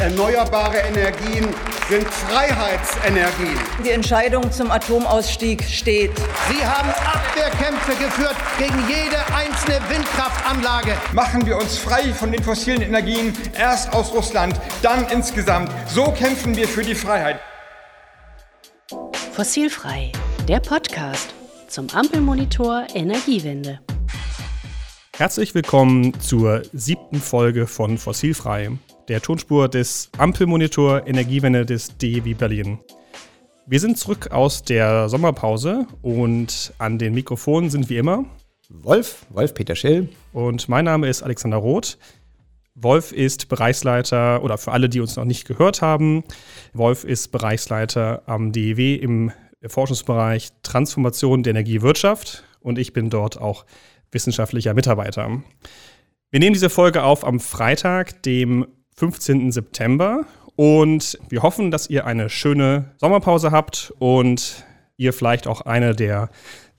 Erneuerbare Energien sind Freiheitsenergien. Die Entscheidung zum Atomausstieg steht. Sie haben Abwehrkämpfe geführt gegen jede einzelne Windkraftanlage. Machen wir uns frei von den fossilen Energien, erst aus Russland, dann insgesamt. So kämpfen wir für die Freiheit. Fossilfrei, der Podcast zum Ampelmonitor Energiewende. Herzlich willkommen zur siebten Folge von Fossilfrei, der Tonspur des Ampelmonitor Energiewende des DEW Berlin. Wir sind zurück aus der Sommerpause und an den Mikrofonen sind wie immer Wolf, Wolf Peter Schill. Und mein Name ist Alexander Roth. Wolf ist Bereichsleiter, oder für alle, die uns noch nicht gehört haben, Wolf ist Bereichsleiter am DEW im Forschungsbereich Transformation der Energiewirtschaft und ich bin dort auch wissenschaftlicher Mitarbeiter. Wir nehmen diese Folge auf am Freitag, dem 15. September. Und wir hoffen, dass ihr eine schöne Sommerpause habt und ihr vielleicht auch eine der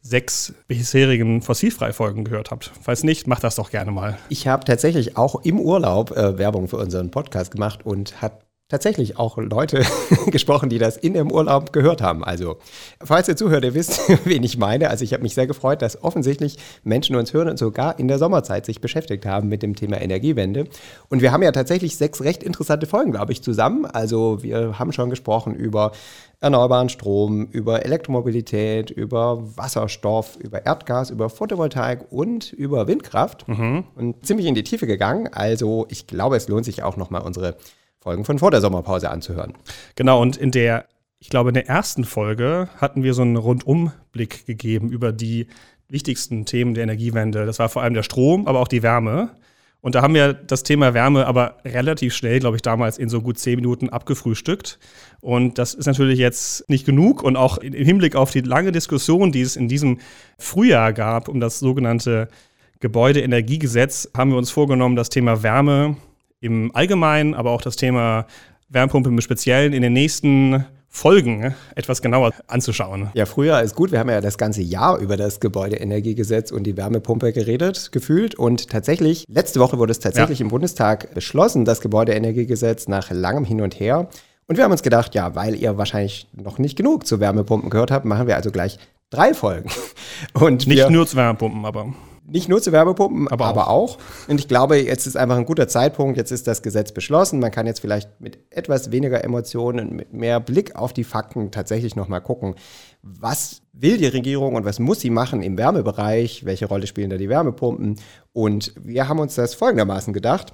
sechs bisherigen Fossilfrei-Folgen gehört habt. Falls nicht, macht das doch gerne mal. Ich habe tatsächlich auch im Urlaub äh, Werbung für unseren Podcast gemacht und hat tatsächlich auch Leute gesprochen, die das in dem Urlaub gehört haben. Also, falls ihr zuhört, ihr wisst, wen ich meine. Also, ich habe mich sehr gefreut, dass offensichtlich Menschen uns hören und sogar in der Sommerzeit sich beschäftigt haben mit dem Thema Energiewende. Und wir haben ja tatsächlich sechs recht interessante Folgen, glaube ich, zusammen. Also, wir haben schon gesprochen über erneuerbaren Strom, über Elektromobilität, über Wasserstoff, über Erdgas, über Photovoltaik und über Windkraft. Mhm. Und ziemlich in die Tiefe gegangen. Also, ich glaube, es lohnt sich auch nochmal unsere Folgen von vor der Sommerpause anzuhören. Genau, und in der, ich glaube, in der ersten Folge hatten wir so einen Rundumblick gegeben über die wichtigsten Themen der Energiewende. Das war vor allem der Strom, aber auch die Wärme. Und da haben wir das Thema Wärme aber relativ schnell, glaube ich, damals in so gut zehn Minuten abgefrühstückt. Und das ist natürlich jetzt nicht genug. Und auch im Hinblick auf die lange Diskussion, die es in diesem Frühjahr gab, um das sogenannte Gebäudeenergiegesetz, haben wir uns vorgenommen, das Thema Wärme im Allgemeinen, aber auch das Thema Wärmepumpe im Speziellen in den nächsten Folgen etwas genauer anzuschauen. Ja, früher ist gut. Wir haben ja das ganze Jahr über das Gebäudeenergiegesetz und die Wärmepumpe geredet, gefühlt. Und tatsächlich, letzte Woche wurde es tatsächlich ja. im Bundestag beschlossen, das Gebäudeenergiegesetz nach langem Hin und Her. Und wir haben uns gedacht, ja, weil ihr wahrscheinlich noch nicht genug zu Wärmepumpen gehört habt, machen wir also gleich drei Folgen. Und nicht nur zu Wärmepumpen, aber. Nicht nur zu Werbepumpen, aber, aber auch. auch. Und ich glaube, jetzt ist einfach ein guter Zeitpunkt. Jetzt ist das Gesetz beschlossen. Man kann jetzt vielleicht mit etwas weniger Emotionen, mit mehr Blick auf die Fakten tatsächlich nochmal gucken, was will die Regierung und was muss sie machen im Wärmebereich? Welche Rolle spielen da die Wärmepumpen? Und wir haben uns das folgendermaßen gedacht.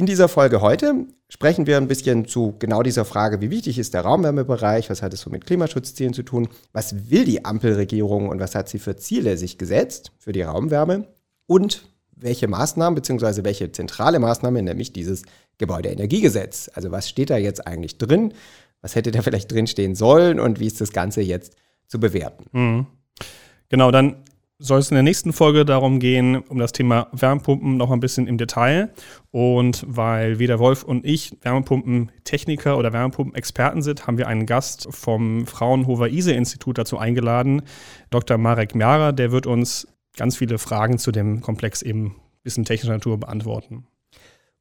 In dieser Folge heute sprechen wir ein bisschen zu genau dieser Frage, wie wichtig ist der Raumwärmebereich, was hat es so mit Klimaschutzzielen zu tun, was will die Ampelregierung und was hat sie für Ziele sich gesetzt für die Raumwärme und welche Maßnahmen bzw. welche zentrale Maßnahme, nämlich dieses Gebäudeenergiegesetz. Also was steht da jetzt eigentlich drin? Was hätte da vielleicht drin stehen sollen und wie ist das Ganze jetzt zu bewerten? Mhm. Genau, dann soll es in der nächsten Folge darum gehen, um das Thema Wärmepumpen noch ein bisschen im Detail. Und weil weder Wolf und ich Wärmepumpentechniker oder Wärmepumpenexperten sind, haben wir einen Gast vom Fraunhofer-ISE-Institut dazu eingeladen, Dr. Marek Miara. Der wird uns ganz viele Fragen zu dem Komplex eben ein bisschen technischer Natur beantworten.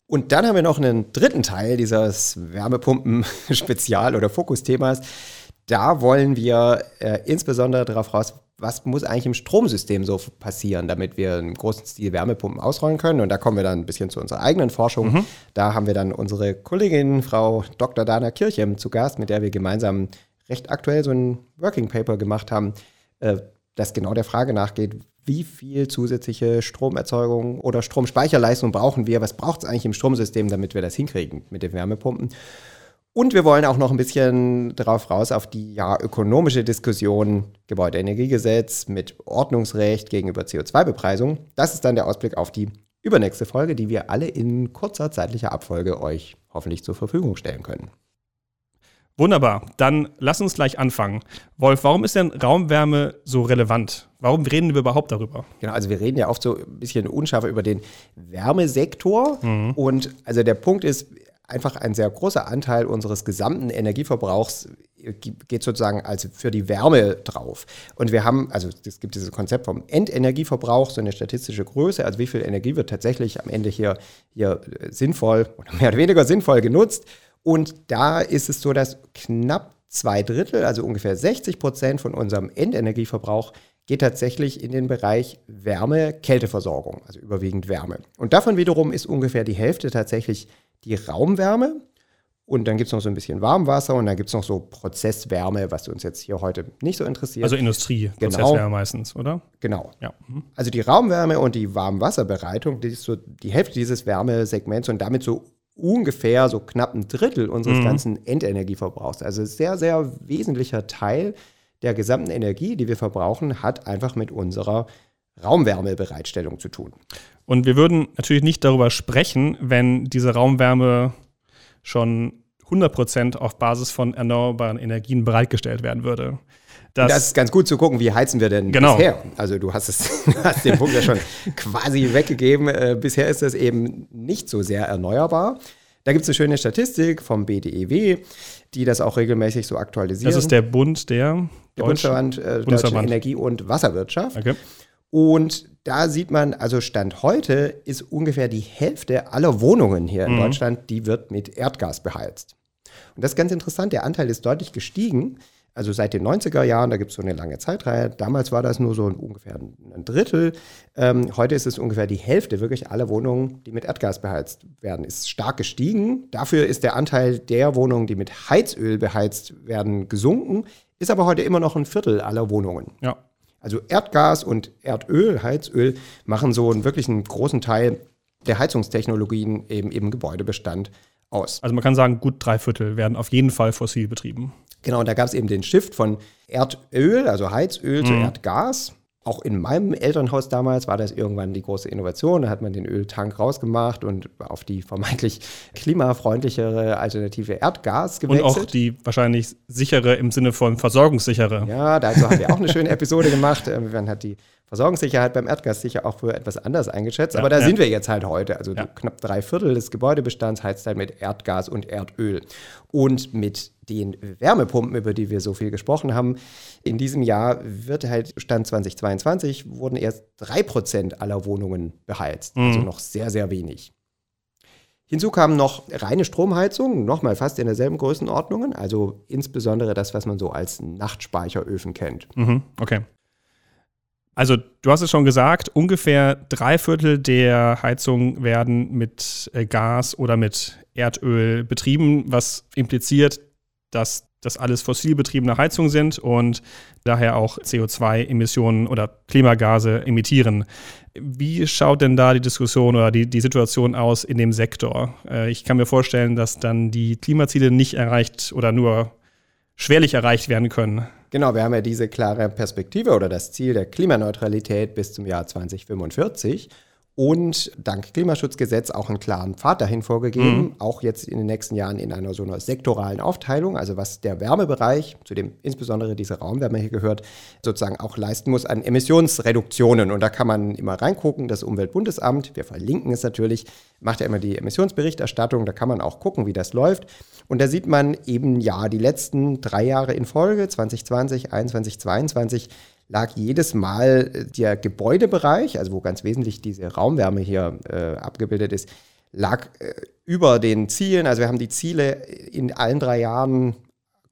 Und dann haben wir noch einen dritten Teil dieses Wärmepumpen-Spezial- oder Fokusthemas. Da wollen wir äh, insbesondere darauf raus, was muss eigentlich im Stromsystem so passieren, damit wir im großen Stil Wärmepumpen ausrollen können. Und da kommen wir dann ein bisschen zu unserer eigenen Forschung. Mhm. Da haben wir dann unsere Kollegin, Frau Dr. Dana Kirchem, zu Gast, mit der wir gemeinsam recht aktuell so ein Working Paper gemacht haben, äh, das genau der Frage nachgeht, wie viel zusätzliche Stromerzeugung oder Stromspeicherleistung brauchen wir? Was braucht es eigentlich im Stromsystem, damit wir das hinkriegen mit den Wärmepumpen? Und wir wollen auch noch ein bisschen darauf raus auf die ja, ökonomische Diskussion Gebäudeenergiegesetz mit Ordnungsrecht gegenüber CO2-Bepreisung. Das ist dann der Ausblick auf die übernächste Folge, die wir alle in kurzer zeitlicher Abfolge euch hoffentlich zur Verfügung stellen können. Wunderbar, dann lass uns gleich anfangen. Wolf, warum ist denn Raumwärme so relevant? Warum reden wir überhaupt darüber? Genau, also wir reden ja oft so ein bisschen unscharf über den Wärmesektor. Mhm. Und also der Punkt ist, einfach ein sehr großer Anteil unseres gesamten Energieverbrauchs geht sozusagen also für die Wärme drauf. Und wir haben, also es gibt dieses Konzept vom Endenergieverbrauch, so eine statistische Größe, also wie viel Energie wird tatsächlich am Ende hier, hier sinnvoll oder mehr oder weniger sinnvoll genutzt. Und da ist es so, dass knapp zwei Drittel, also ungefähr 60 Prozent von unserem Endenergieverbrauch geht tatsächlich in den Bereich Wärme-Kälteversorgung, also überwiegend Wärme. Und davon wiederum ist ungefähr die Hälfte tatsächlich die Raumwärme. Und dann gibt es noch so ein bisschen Warmwasser und dann gibt es noch so Prozesswärme, was uns jetzt hier heute nicht so interessiert. Also Industrie, Genau. Prozesswärme meistens, oder? Genau. Ja. Mhm. Also die Raumwärme und die Warmwasserbereitung, die ist so die Hälfte dieses Wärmesegments und damit so ungefähr so knapp ein Drittel unseres ganzen Endenergieverbrauchs. Also sehr, sehr wesentlicher Teil der gesamten Energie, die wir verbrauchen, hat einfach mit unserer Raumwärmebereitstellung zu tun. Und wir würden natürlich nicht darüber sprechen, wenn diese Raumwärme schon 100% auf Basis von erneuerbaren Energien bereitgestellt werden würde. Das, Das ist ganz gut zu gucken, wie heizen wir denn Genau. bisher. Also du hast, es, hast den Punkt ja schon quasi weggegeben. Äh, bisher ist das eben nicht so sehr erneuerbar. Da gibt es eine schöne Statistik vom BDEW, die das auch regelmäßig so aktualisieren. das ist der Bund der, der Bundesverband äh, Deutsche Bundesverband. Energie- und Wasserwirtschaft. Okay. Und da sieht man, also Stand heute ist ungefähr die Hälfte aller Wohnungen hier Mhm. in Deutschland, die wird mit Erdgas beheizt. Und das ist ganz interessant, der Anteil ist deutlich gestiegen. Also seit den 90er Jahren, da gibt es so eine lange Zeitreihe. Damals war das nur so ungefähr ein Drittel. Ähm, heute ist es ungefähr die Hälfte wirklich aller Wohnungen, die mit Erdgas beheizt werden, ist stark gestiegen. Dafür ist der Anteil der Wohnungen, die mit Heizöl beheizt werden, gesunken, ist aber heute immer noch ein Viertel aller Wohnungen. Ja. Also Erdgas und Erdöl, Heizöl, machen so einen wirklich einen großen Teil der Heizungstechnologien eben im Gebäudebestand aus. Also man kann sagen, gut drei Viertel werden auf jeden Fall fossil betrieben. Genau, und da gab es eben den Shift von Erdöl, also Heizöl, zu Erdgas. Auch in meinem Elternhaus damals war das irgendwann die große Innovation. Da hat man den Öltank rausgemacht und auf die vermeintlich klimafreundlichere Alternative Erdgas Und gewechselt. auch die wahrscheinlich sichere im Sinne von versorgungssichere. Ja, dazu haben wir auch eine schöne Episode gemacht. Ähm, Man hat die Versorgungssicherheit beim Erdgas sicher auch für etwas anders eingeschätzt. Aber da ja. sind wir jetzt halt heute. Also Ja. knapp drei Viertel des Gebäudebestands heizt halt mit Erdgas und Erdöl. Und mit den Wärmepumpen, über die wir so viel gesprochen haben, in diesem Jahr wird halt, Stand 2022, wurden erst drei Prozent aller Wohnungen beheizt. Also noch sehr, sehr wenig. Hinzu kamen noch reine Stromheizungen, nochmal fast in derselben Größenordnungen, also insbesondere das, was man so als Nachtspeicheröfen kennt. Mhm, okay. Also, du hast es schon gesagt, ungefähr drei Viertel der Heizungen werden mit äh, Gas oder mit Erdöl betrieben, was impliziert, dass das alles fossil betriebene Heizungen sind und daher auch CO2-Emissionen oder Klimagase emittieren. Wie schaut denn da die Diskussion oder die, die Situation aus in dem Sektor? Äh, ich kann mir vorstellen, dass dann die Klimaziele nicht erreicht oder nur schwerlich erreicht werden können. Genau, wir haben ja diese klare Perspektive oder das Ziel der Klimaneutralität bis zum Jahr 2045 und dank Klimaschutzgesetz auch einen klaren Pfad dahin vorgegeben, auch jetzt in den nächsten Jahren in einer so einer sektoralen Aufteilung, also was der Wärmebereich, zu dem insbesondere diese Raumwärme hier gehört, sozusagen auch leisten muss an Emissionsreduktionen. Und da kann man immer reingucken, das Umweltbundesamt, wir verlinken es natürlich, macht ja immer die Emissionsberichterstattung, da kann man auch gucken, wie das läuft. Und da sieht man eben, ja, die letzten drei Jahre in Folge, 2020, 2021, 2022, lag jedes Mal äh, der Gebäudebereich, also wo ganz wesentlich diese Raumwärme hier äh, abgebildet ist, lag äh, über den Zielen. Also wir haben die Ziele in allen drei Jahren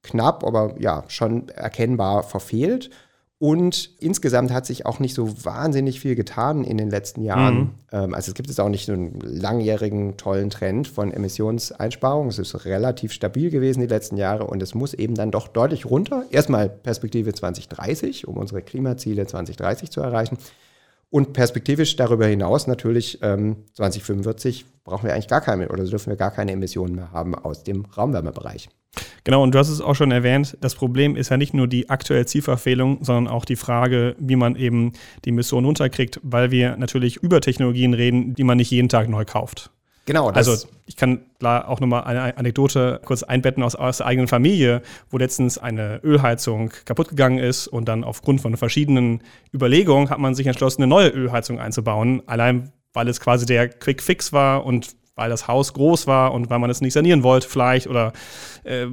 knapp, aber ja, schon erkennbar verfehlt. Und insgesamt hat sich auch nicht so wahnsinnig viel getan in den letzten Jahren. Ähm, also es gibt jetzt auch nicht so einen langjährigen tollen Trend von Emissionseinsparungen. Es ist relativ stabil gewesen die letzten Jahre und es muss eben dann doch deutlich runter. Erstmal Perspektive 2030, um unsere Klimaziele 2030 zu erreichen. Und perspektivisch darüber hinaus natürlich ähm, 2045 brauchen wir eigentlich gar keine oder dürfen wir gar keine Emissionen mehr haben aus dem Raumwärmebereich. Genau, und du hast es auch schon erwähnt, das Problem ist ja nicht nur die aktuelle Zielverfehlung, sondern auch die Frage, wie man eben die Emissionen runterkriegt, weil wir natürlich über Technologien reden, die man nicht jeden Tag neu kauft. Genau, das Also ich kann da auch nochmal eine Anekdote kurz einbetten aus, aus der eigenen Familie, wo letztens eine Ölheizung kaputt gegangen ist und dann aufgrund von verschiedenen Überlegungen hat man sich entschlossen, eine neue Ölheizung einzubauen, allein weil es quasi der Quick Fix war und weil das Haus groß war und weil man es nicht sanieren wollte vielleicht oder äh,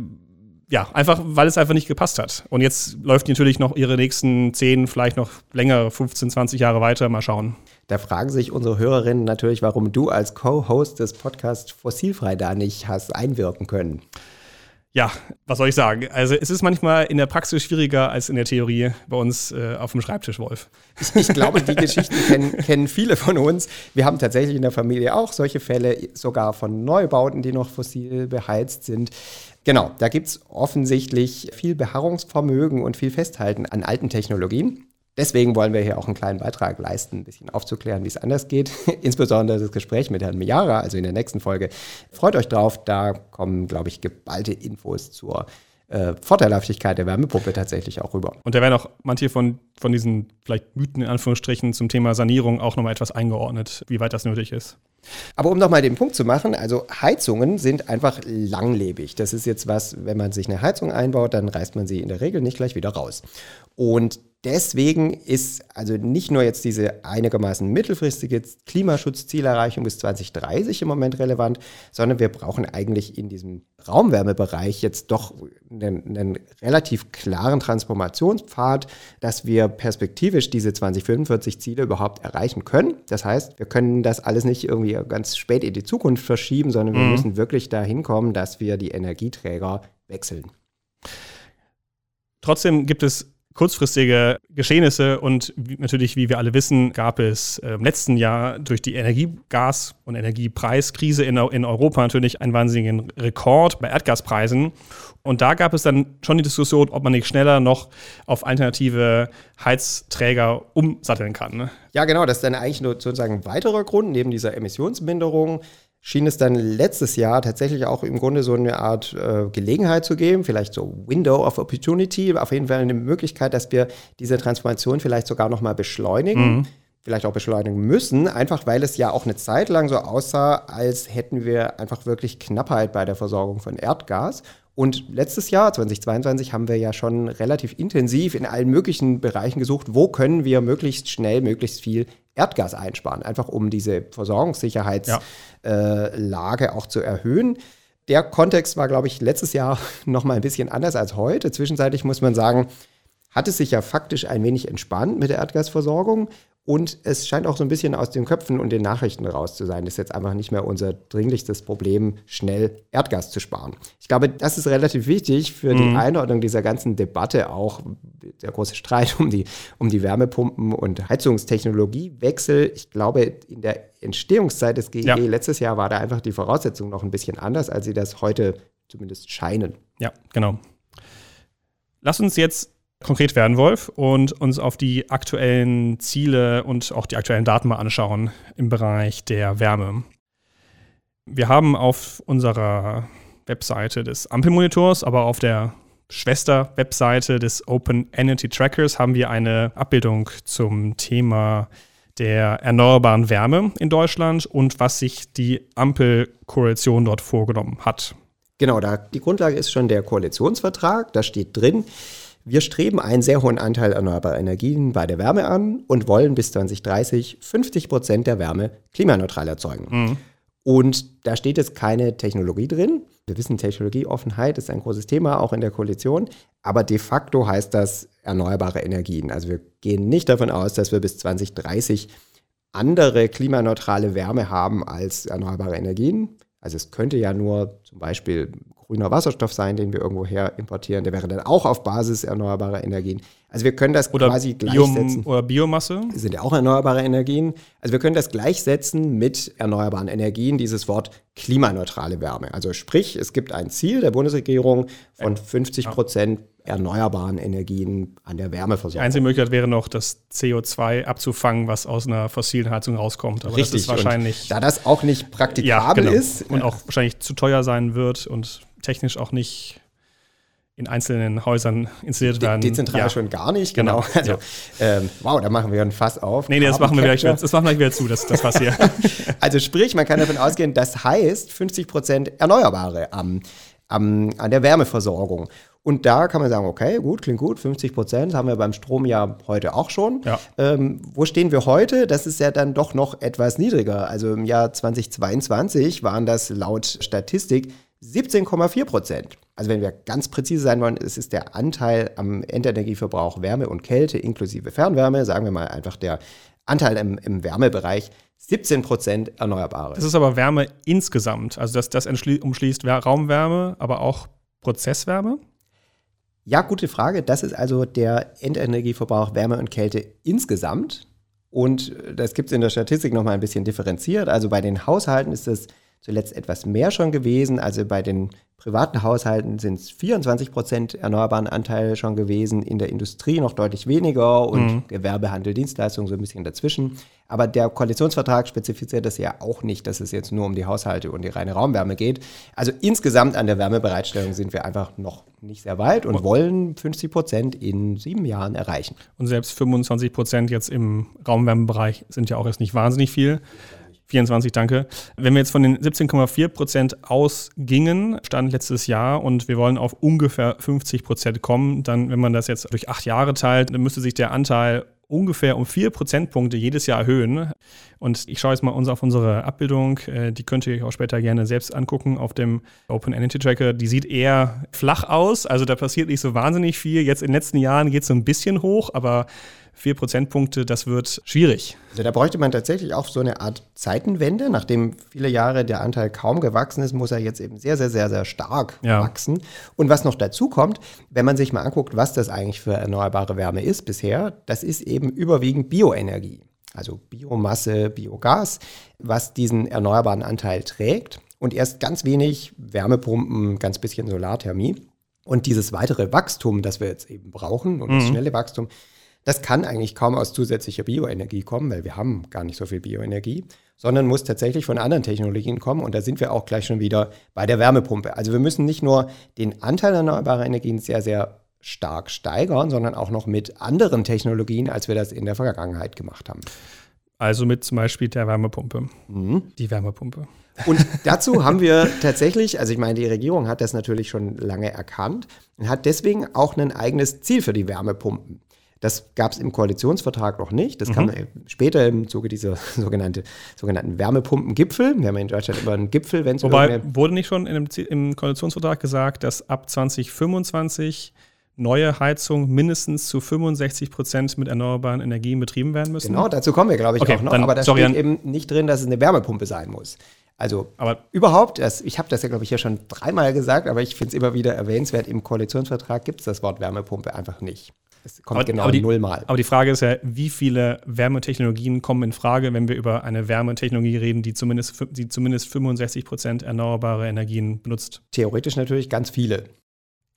ja, einfach, weil es einfach nicht gepasst hat. Und jetzt läuft natürlich noch ihre nächsten 10, vielleicht noch länger, 15, 20 Jahre weiter. Mal schauen. Da fragen sich unsere Hörerinnen natürlich, warum du als Co-Host des Podcasts Fossilfrei da nicht hast einwirken können. Ja, was soll ich sagen? Also es ist manchmal in der Praxis schwieriger als in der Theorie bei uns äh, auf dem Schreibtisch, Wolf. Ich, ich glaube, die Geschichten kennen, kennen viele von uns. Wir haben tatsächlich in der Familie auch solche Fälle, sogar von Neubauten, die noch fossil beheizt sind. Genau, da gibt es offensichtlich viel Beharrungsvermögen und viel Festhalten an alten Technologien. Deswegen wollen wir hier auch einen kleinen Beitrag leisten, ein bisschen aufzuklären, wie es anders geht. Insbesondere das Gespräch mit Herrn Miara, also in der nächsten Folge. Freut euch drauf, da kommen, glaube ich, geballte Infos zur äh, Vorteilhaftigkeit der Wärmepumpe tatsächlich auch rüber. Und da werden auch manche von, von diesen vielleicht Mythen in Anführungsstrichen zum Thema Sanierung auch nochmal etwas eingeordnet, wie weit das nötig ist. Aber um nochmal den Punkt zu machen, also Heizungen sind einfach langlebig. Das ist jetzt was, wenn man sich eine Heizung einbaut, dann reißt man sie in der Regel nicht gleich wieder raus. Und deswegen ist also nicht nur jetzt diese einigermaßen mittelfristige Klimaschutzzielerreichung bis 2030 im Moment relevant, sondern wir brauchen eigentlich in diesem Raumwärmebereich jetzt doch einen, einen relativ klaren Transformationspfad, dass wir perspektivisch diese 2045 Ziele überhaupt erreichen können. Das heißt, wir können das alles nicht irgendwie ganz spät in die Zukunft verschieben, sondern wir mhm. müssen wirklich dahin kommen, dass wir die Energieträger wechseln. Trotzdem gibt es kurzfristige Geschehnisse und natürlich, wie wir alle wissen, gab es äh, im letzten Jahr durch die Energiegas- und Energiepreiskrise in, in Europa natürlich einen wahnsinnigen Rekord bei Erdgaspreisen. Und da gab es dann schon die Diskussion, ob man nicht schneller noch auf alternative Heizträger umsatteln kann. Ne? Ja, genau, das ist dann eigentlich nur sozusagen ein weiterer Grund neben dieser Emissionsminderung schien es dann letztes Jahr tatsächlich auch im Grunde so eine Art äh, Gelegenheit zu geben, vielleicht so Window of Opportunity, auf jeden Fall eine Möglichkeit, dass wir diese Transformation vielleicht sogar nochmal beschleunigen. Mhm. Vielleicht auch beschleunigen müssen, einfach weil es ja auch eine Zeit lang so aussah, als hätten wir einfach wirklich Knappheit bei der Versorgung von Erdgas. Und letztes Jahr, 2022, haben wir ja schon relativ intensiv in allen möglichen Bereichen gesucht, wo können wir möglichst schnell, möglichst viel Erdgas einsparen, einfach um diese Versorgungssicherheitslage ja. äh, auch zu erhöhen. Der Kontext war, glaube ich, letztes Jahr noch mal ein bisschen anders als heute. Zwischenzeitlich muss man sagen, hat es sich ja faktisch ein wenig entspannt mit der Erdgasversorgung. Und es scheint auch so ein bisschen aus den Köpfen und den Nachrichten raus zu sein. Das ist jetzt einfach nicht mehr unser dringlichstes Problem, schnell Erdgas zu sparen. Ich glaube, das ist relativ wichtig für mhm. die Einordnung dieser ganzen Debatte auch. Der große Streit um die, um die Wärmepumpen und Heizungstechnologiewechsel. Ich glaube, in der Entstehungszeit des GEG ja. letztes Jahr war da einfach die Voraussetzung noch ein bisschen anders, als sie das heute zumindest scheinen. Ja, genau. Lass uns jetzt konkret werden, Wolf, und uns auf die aktuellen Ziele und auch die aktuellen Daten mal anschauen im Bereich der Wärme. Wir haben auf unserer Webseite des Ampelmonitors, aber auf der Schwester-Webseite des Open Energy Trackers haben wir eine Abbildung zum Thema der erneuerbaren Wärme in Deutschland und was sich die Ampelkoalition dort vorgenommen hat. Genau, da die Grundlage ist schon der Koalitionsvertrag. Da steht drin, wir streben einen sehr hohen Anteil erneuerbarer Energien bei der Wärme an und wollen bis 2030 50 Prozent der Wärme klimaneutral erzeugen. Mhm. Und da steht jetzt keine Technologie drin. Wir wissen, Technologieoffenheit ist ein großes Thema, auch in der Koalition. Aber de facto heißt das erneuerbare Energien. Also wir gehen nicht davon aus, dass wir bis 2030 andere klimaneutrale Wärme haben als erneuerbare Energien. Also es könnte ja nur zum Beispiel grüner Wasserstoff sein, den wir irgendwoher importieren. Der wäre dann auch auf Basis erneuerbarer Energien. Also wir können das oder quasi Biom gleichsetzen. Oder Biomasse? Das sind ja auch erneuerbare Energien. Also wir können das gleichsetzen mit erneuerbaren Energien, dieses Wort klimaneutrale Wärme. Also sprich, es gibt ein Ziel der Bundesregierung von 50 Prozent erneuerbaren Energien an der Wärmeversorgung. Die einzige Möglichkeit wäre noch, das CO2 abzufangen, was aus einer fossilen Heizung rauskommt. Aber Richtig. das ist wahrscheinlich. Und da das auch nicht praktikabel ja, genau. ist. Und auch wahrscheinlich zu teuer sein wird und technisch auch nicht in einzelnen Häusern installiert werden. De dezentral ja. schon gar nicht, genau. genau. Also, ja. ähm, wow, da machen wir ein Fass auf. Nee, nee, das machen, wir gleich, das machen wir wieder zu, das, das Fass hier. also sprich, man kann davon ausgehen, das heißt 50 Prozent Erneuerbare am, am, an der Wärmeversorgung. Und da kann man sagen, okay, gut, klingt gut, 50 Prozent haben wir beim Strom ja heute auch schon. Ja. Ähm, wo stehen wir heute? Das ist ja dann doch noch etwas niedriger. Also im Jahr 2022 waren das laut Statistik 17,4 Prozent. Also wenn wir ganz präzise sein wollen, es ist der Anteil am Endenergieverbrauch Wärme und Kälte inklusive Fernwärme, sagen wir mal einfach der Anteil im, im Wärmebereich 17 Prozent Erneuerbare. Das ist aber Wärme insgesamt. Also das, das umschließt Raumwärme, aber auch Prozesswärme? Ja, gute Frage. Das ist also der Endenergieverbrauch Wärme und Kälte insgesamt. Und das gibt es in der Statistik nochmal ein bisschen differenziert. Also bei den Haushalten ist es zuletzt etwas mehr schon gewesen. Also bei den privaten Haushalten sind es 24 Prozent erneuerbaren Anteil schon gewesen, in der Industrie noch deutlich weniger und mhm. Gewerbehandel, Dienstleistungen so ein bisschen dazwischen. Aber der Koalitionsvertrag spezifiziert das ja auch nicht, dass es jetzt nur um die Haushalte und die reine Raumwärme geht. Also insgesamt an der Wärmebereitstellung sind wir einfach noch nicht sehr weit und wollen 50 Prozent in sieben Jahren erreichen. Und selbst 25 Prozent jetzt im Raumwärmebereich sind ja auch jetzt nicht wahnsinnig viel. 24, danke. Wenn wir jetzt von den 17,4 Prozent ausgingen, stand letztes Jahr und wir wollen auf ungefähr 50 Prozent kommen, dann, wenn man das jetzt durch acht Jahre teilt, dann müsste sich der Anteil ungefähr um vier Prozentpunkte jedes Jahr erhöhen. Und ich schaue jetzt mal auf unsere Abbildung, äh, die könnt ihr euch auch später gerne selbst angucken auf dem Open Energy Tracker. Die sieht eher flach aus, also da passiert nicht so wahnsinnig viel. Jetzt in den letzten Jahren geht es so ein bisschen hoch, aber vier Prozentpunkte, das wird schwierig. Also da bräuchte man tatsächlich auch so eine Art Zeitenwende. Nachdem viele Jahre der Anteil kaum gewachsen ist, muss er jetzt eben sehr, sehr, sehr, sehr stark ja. wachsen. Und was noch dazu kommt, wenn man sich mal anguckt, was das eigentlich für erneuerbare Wärme ist bisher, das ist eben überwiegend Bioenergie. Also Biomasse, Biogas, was diesen erneuerbaren Anteil trägt. Und erst ganz wenig Wärmepumpen, ganz bisschen Solarthermie. Und dieses weitere Wachstum, das wir jetzt eben brauchen, und das mhm. schnelle Wachstum, das kann eigentlich kaum aus zusätzlicher Bioenergie kommen, weil wir haben gar nicht so viel Bioenergie, sondern muss tatsächlich von anderen Technologien kommen. Und da sind wir auch gleich schon wieder bei der Wärmepumpe. Also wir müssen nicht nur den Anteil erneuerbarer Energien sehr, sehr stark steigern, sondern auch noch mit anderen Technologien, als wir das in der Vergangenheit gemacht haben. Also mit zum Beispiel der Wärmepumpe. Mhm. Die Wärmepumpe. Und dazu haben wir tatsächlich, also ich meine, die Regierung hat das natürlich schon lange erkannt und hat deswegen auch ein eigenes Ziel für die Wärmepumpen. Das gab es im Koalitionsvertrag noch nicht. Das mhm. kam später im Zuge dieser sogenannte, sogenannten Wärmepumpengipfel. Wir haben in Deutschland immer einen Gipfel, wenn es Wobei, wurde nicht schon dem, im Koalitionsvertrag gesagt, dass ab 2025 neue Heizungen mindestens zu 65 Prozent mit erneuerbaren Energien betrieben werden müssen? Genau, dazu kommen wir, glaube ich, okay, auch noch. Dann, aber da sorry, steht eben nicht drin, dass es eine Wärmepumpe sein muss. Also aber überhaupt, das, ich habe das ja, glaube ich, hier schon dreimal gesagt, aber ich finde es immer wieder erwähnenswert, im Koalitionsvertrag gibt es das Wort Wärmepumpe einfach nicht. Es kommt aber, genau aber die, nullmal. Aber die Frage ist ja, wie viele Wärmetechnologien kommen in Frage, wenn wir über eine Wärmetechnologie reden, die zumindest, die zumindest 65 Prozent erneuerbare Energien benutzt? Theoretisch natürlich ganz viele.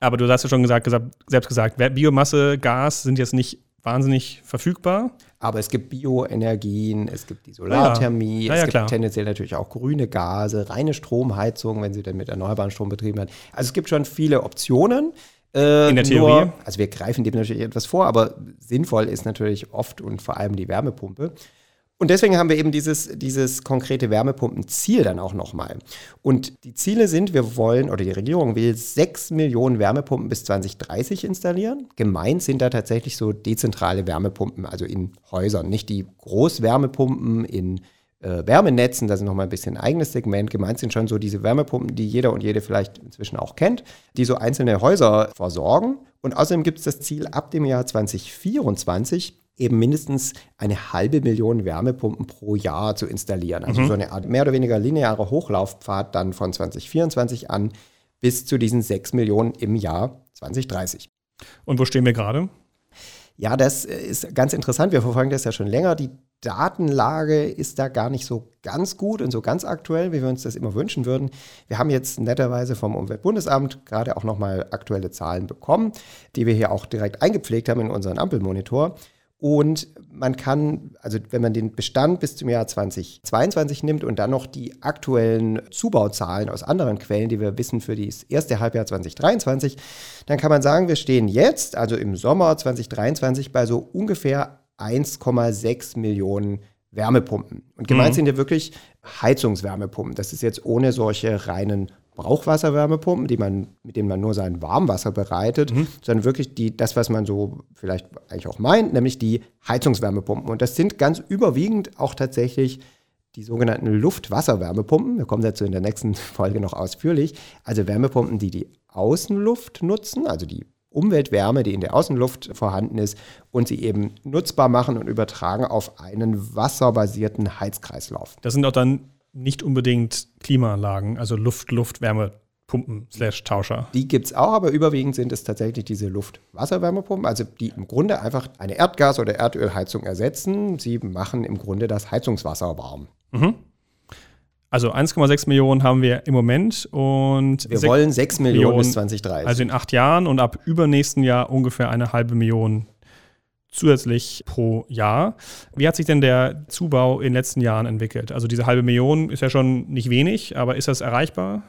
Aber du hast ja schon gesagt, gesagt, selbst gesagt, Biomasse, Gas sind jetzt nicht wahnsinnig verfügbar. Aber es gibt Bioenergien, es gibt die Solarthermie, ja, ja. Ja, es gibt klar. tendenziell natürlich auch grüne Gase, reine Stromheizung, wenn sie dann mit erneuerbaren Strom betrieben werden. Also es gibt schon viele Optionen. Äh, In der Theorie. Nur, also wir greifen dem natürlich etwas vor, aber sinnvoll ist natürlich oft und vor allem die Wärmepumpe. Und deswegen haben wir eben dieses, dieses konkrete Wärmepumpenziel dann auch nochmal. Und die Ziele sind, wir wollen, oder die Regierung will 6 Millionen Wärmepumpen bis 2030 installieren. Gemeint sind da tatsächlich so dezentrale Wärmepumpen, also in Häusern, nicht die Großwärmepumpen in äh, Wärmenetzen, das ist nochmal ein bisschen ein eigenes Segment. Gemeint sind schon so diese Wärmepumpen, die jeder und jede vielleicht inzwischen auch kennt, die so einzelne Häuser versorgen. Und außerdem gibt es das Ziel, ab dem Jahr 2024 eben mindestens eine halbe Million Wärmepumpen pro Jahr zu installieren. Also mhm. so eine Art mehr oder weniger linearer Hochlaufpfad dann von 2024 an bis zu diesen 6 Millionen im Jahr 2030. Und wo stehen wir gerade? Ja, das ist ganz interessant. Wir verfolgen das ja schon länger. Die Datenlage ist da gar nicht so ganz gut und so ganz aktuell, wie wir uns das immer wünschen würden. Wir haben jetzt netterweise vom Umweltbundesamt gerade auch nochmal aktuelle Zahlen bekommen, die wir hier auch direkt eingepflegt haben in unseren Ampelmonitor. Und man kann, also wenn man den Bestand bis zum Jahr 2022 nimmt und dann noch die aktuellen Zubauzahlen aus anderen Quellen, die wir wissen für das erste Halbjahr 2023, dann kann man sagen, wir stehen jetzt, also im Sommer 2023, bei so ungefähr 1,6 Millionen Wärmepumpen. Und gemeint mhm. sind ja wirklich Heizungswärmepumpen. Das ist jetzt ohne solche reinen Brauchwasserwärmepumpen, die man, mit denen man nur sein Warmwasser bereitet, mhm. sondern wirklich die, das, was man so vielleicht eigentlich auch meint, nämlich die Heizungswärmepumpen. Und das sind ganz überwiegend auch tatsächlich die sogenannten Luft-Wasser-Wärmepumpen. Wir kommen dazu in der nächsten Folge noch ausführlich. Also Wärmepumpen, die die Außenluft nutzen, also die Umweltwärme, die in der Außenluft vorhanden ist, und sie eben nutzbar machen und übertragen auf einen wasserbasierten Heizkreislauf. Das sind auch dann nicht unbedingt Klimaanlagen, also Luft, Luft, Wärme. Pumpen Tauscher. Die gibt es auch, aber überwiegend sind es tatsächlich diese Luft-Wasserwärmepumpen, also die im Grunde einfach eine Erdgas- oder Erdölheizung ersetzen. Sie machen im Grunde das Heizungswasser warm. Mhm. Also 1,6 Millionen haben wir im Moment und wir wollen 6 Millionen, Millionen bis 2030. Also in acht Jahren und ab übernächsten Jahr ungefähr eine halbe Million zusätzlich pro Jahr. Wie hat sich denn der Zubau in den letzten Jahren entwickelt? Also diese halbe Million ist ja schon nicht wenig, aber ist das erreichbar?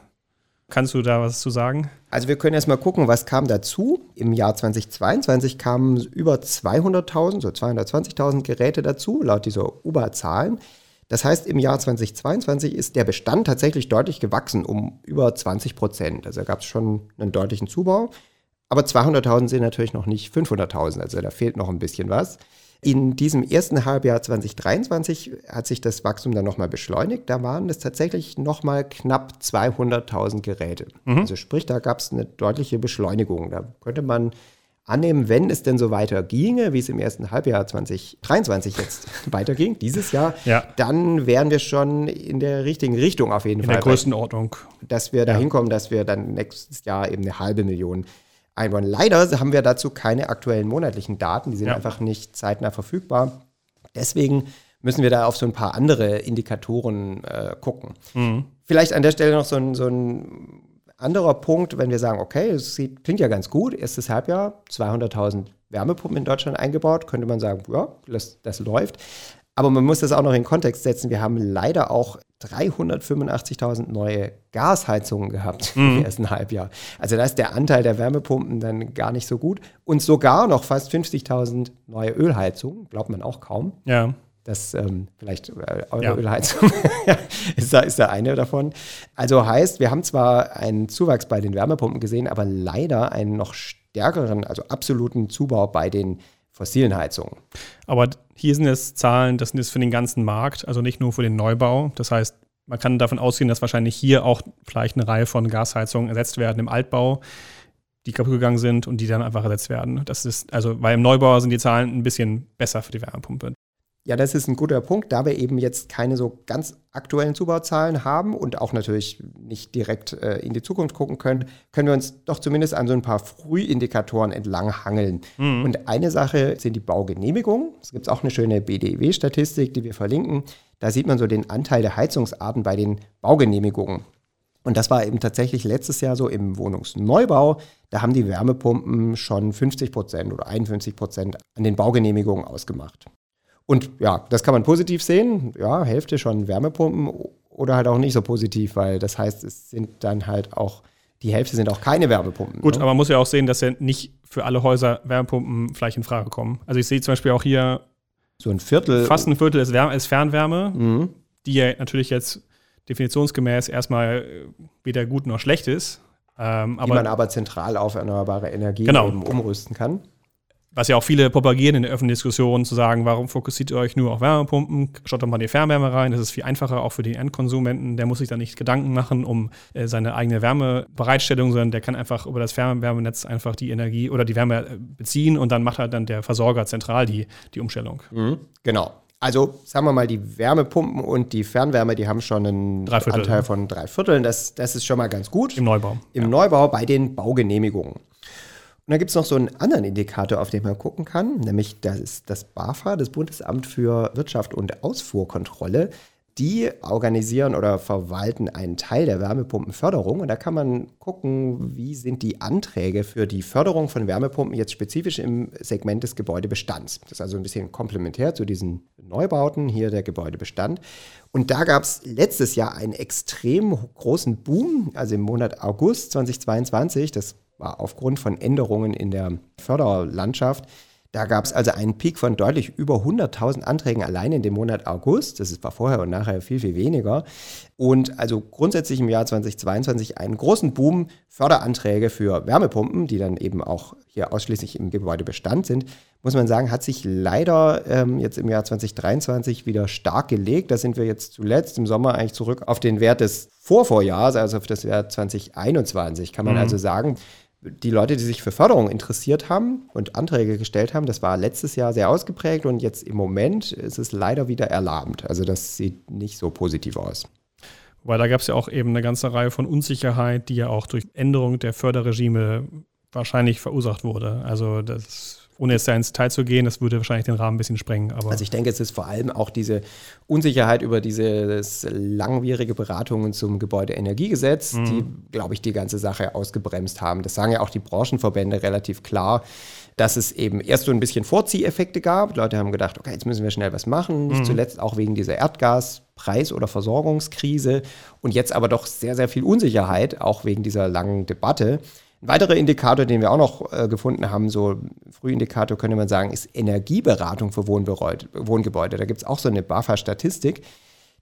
Kannst du da was zu sagen? Also wir können erstmal gucken, was kam dazu. Im Jahr 2022 kamen über 200.000, so 220.000 Geräte dazu, laut dieser UBA-Zahlen. Das heißt, im Jahr 2022 ist der Bestand tatsächlich deutlich gewachsen, um über 20 Prozent. Also da gab es schon einen deutlichen Zubau. Aber 200.000 sind natürlich noch nicht 500.000, also da fehlt noch ein bisschen was. In diesem ersten Halbjahr 2023 hat sich das Wachstum dann nochmal beschleunigt. Da waren es tatsächlich nochmal knapp 200.000 Geräte. Mhm. Also sprich, da gab es eine deutliche Beschleunigung. Da könnte man annehmen, wenn es denn so weiter ginge, wie es im ersten Halbjahr 2023 jetzt weiterging, dieses Jahr, ja. dann wären wir schon in der richtigen Richtung auf jeden in Fall. In der Größenordnung. Dass wir da hinkommen, ja. dass wir dann nächstes Jahr eben eine halbe Million einbauen. Leider haben wir dazu keine aktuellen monatlichen Daten, die sind ja. einfach nicht zeitnah verfügbar. Deswegen müssen wir da auf so ein paar andere Indikatoren äh, gucken. Mhm. Vielleicht an der Stelle noch so ein, so ein anderer Punkt, wenn wir sagen, okay, es klingt ja ganz gut, erstes Halbjahr, 200.000 Wärmepumpen in Deutschland eingebaut, könnte man sagen, ja, das, das läuft. Aber man muss das auch noch in Kontext setzen. Wir haben leider auch 385.000 neue Gasheizungen gehabt mhm. im ersten Halbjahr. Also da ist der Anteil der Wärmepumpen dann gar nicht so gut. Und sogar noch fast 50.000 neue Ölheizungen, glaubt man auch kaum. Ja. Das ähm, vielleicht äh, eure ja. Ölheizung ist, da, ist da eine davon. Also heißt, wir haben zwar einen Zuwachs bei den Wärmepumpen gesehen, aber leider einen noch stärkeren, also absoluten Zubau bei den fossilen Heizungen. Aber hier sind es Zahlen, das sind jetzt für den ganzen Markt, also nicht nur für den Neubau. Das heißt, man kann davon ausgehen, dass wahrscheinlich hier auch vielleicht eine Reihe von Gasheizungen ersetzt werden im Altbau, die kaputt gegangen sind und die dann einfach ersetzt werden. Das ist, also, weil im Neubau sind die Zahlen ein bisschen besser für die Wärmepumpe. Ja, das ist ein guter Punkt, da wir eben jetzt keine so ganz aktuellen Zubauzahlen haben und auch natürlich nicht direkt äh, in die Zukunft gucken können, können wir uns doch zumindest an so ein paar Frühindikatoren entlang hangeln. Mhm. Und eine Sache sind die Baugenehmigungen. Es gibt auch eine schöne BDW-Statistik, die wir verlinken. Da sieht man so den Anteil der Heizungsarten bei den Baugenehmigungen. Und das war eben tatsächlich letztes Jahr so im Wohnungsneubau. Da haben die Wärmepumpen schon 50 Prozent oder 51 Prozent an den Baugenehmigungen ausgemacht. Und ja, das kann man positiv sehen. Ja, Hälfte schon Wärmepumpen oder halt auch nicht so positiv, weil das heißt, es sind dann halt auch, die Hälfte sind auch keine Wärmepumpen. Gut, ne? aber man muss ja auch sehen, dass ja nicht für alle Häuser Wärmepumpen vielleicht in Frage kommen. Also ich sehe zum Beispiel auch hier so ein Viertel. Fast ein Viertel ist, Wärme, ist Fernwärme, mhm. die ja natürlich jetzt definitionsgemäß erstmal weder gut noch schlecht ist. Ähm, die man aber zentral auf erneuerbare Energie genau. eben umrüsten kann was ja auch viele propagieren in der öffentlichen Diskussion, zu sagen, warum fokussiert ihr euch nur auf Wärmepumpen, schaut doch mal die Fernwärme rein, das ist viel einfacher auch für den Endkonsumenten, der muss sich da nicht Gedanken machen um äh, seine eigene Wärmebereitstellung, sondern der kann einfach über das Fernwärmenetz einfach die Energie oder die Wärme äh, beziehen und dann macht halt dann der Versorger zentral die, die Umstellung. Mhm, genau. Also sagen wir mal, die Wärmepumpen und die Fernwärme, die haben schon einen Anteil von drei Vierteln. Das, das ist schon mal ganz gut. Im Neubau. Im ja. Neubau bei den Baugenehmigungen. Und dann gibt es noch so einen anderen Indikator, auf den man gucken kann, nämlich das das BAFA, das Bundesamt für Wirtschaft und Ausfuhrkontrolle. Die organisieren oder verwalten einen Teil der Wärmepumpenförderung und da kann man gucken, wie sind die Anträge für die Förderung von Wärmepumpen jetzt spezifisch im Segment des Gebäudebestands. Das ist also ein bisschen komplementär zu diesen Neubauten, hier der Gebäudebestand. Und da gab es letztes Jahr einen extrem großen Boom, also im Monat August 2022, das aufgrund von Änderungen in der Förderlandschaft. Da gab es also einen Peak von deutlich über 100.000 Anträgen allein in dem Monat August. Das war vorher und nachher viel, viel weniger. Und also grundsätzlich im Jahr 2022 einen großen Boom Förderanträge für Wärmepumpen, die dann eben auch hier ausschließlich im Gebäudebestand sind, muss man sagen, hat sich leider ähm, jetzt im Jahr 2023 wieder stark gelegt. Da sind wir jetzt zuletzt im Sommer eigentlich zurück auf den Wert des Vorvorjahres, also auf das Wert 2021, kann man mhm. also sagen die Leute, die sich für Förderung interessiert haben und Anträge gestellt haben, das war letztes Jahr sehr ausgeprägt und jetzt im Moment ist es leider wieder erlahmt. Also das sieht nicht so positiv aus. Weil da gab es ja auch eben eine ganze Reihe von Unsicherheit, die ja auch durch Änderung der Förderregime wahrscheinlich verursacht wurde. Also das ohne jetzt da ins Detail zu gehen, das würde wahrscheinlich den Rahmen ein bisschen sprengen. Aber also ich denke, es ist vor allem auch diese Unsicherheit über diese langwierige Beratungen zum Gebäudeenergiegesetz, mhm. die, glaube ich, die ganze Sache ausgebremst haben. Das sagen ja auch die Branchenverbände relativ klar dass es eben erst so ein bisschen Vorzieheffekte gab. Die Leute haben gedacht, okay, jetzt müssen wir schnell was machen. Nicht mhm. zuletzt auch wegen dieser Erdgaspreis- oder Versorgungskrise und jetzt aber doch sehr, sehr viel Unsicherheit, auch wegen dieser langen Debatte. Ein weiterer Indikator, den wir auch noch äh, gefunden haben, so Frühindikator könnte man sagen, ist Energieberatung für Wohngebäude. Da gibt es auch so eine BAFA-Statistik.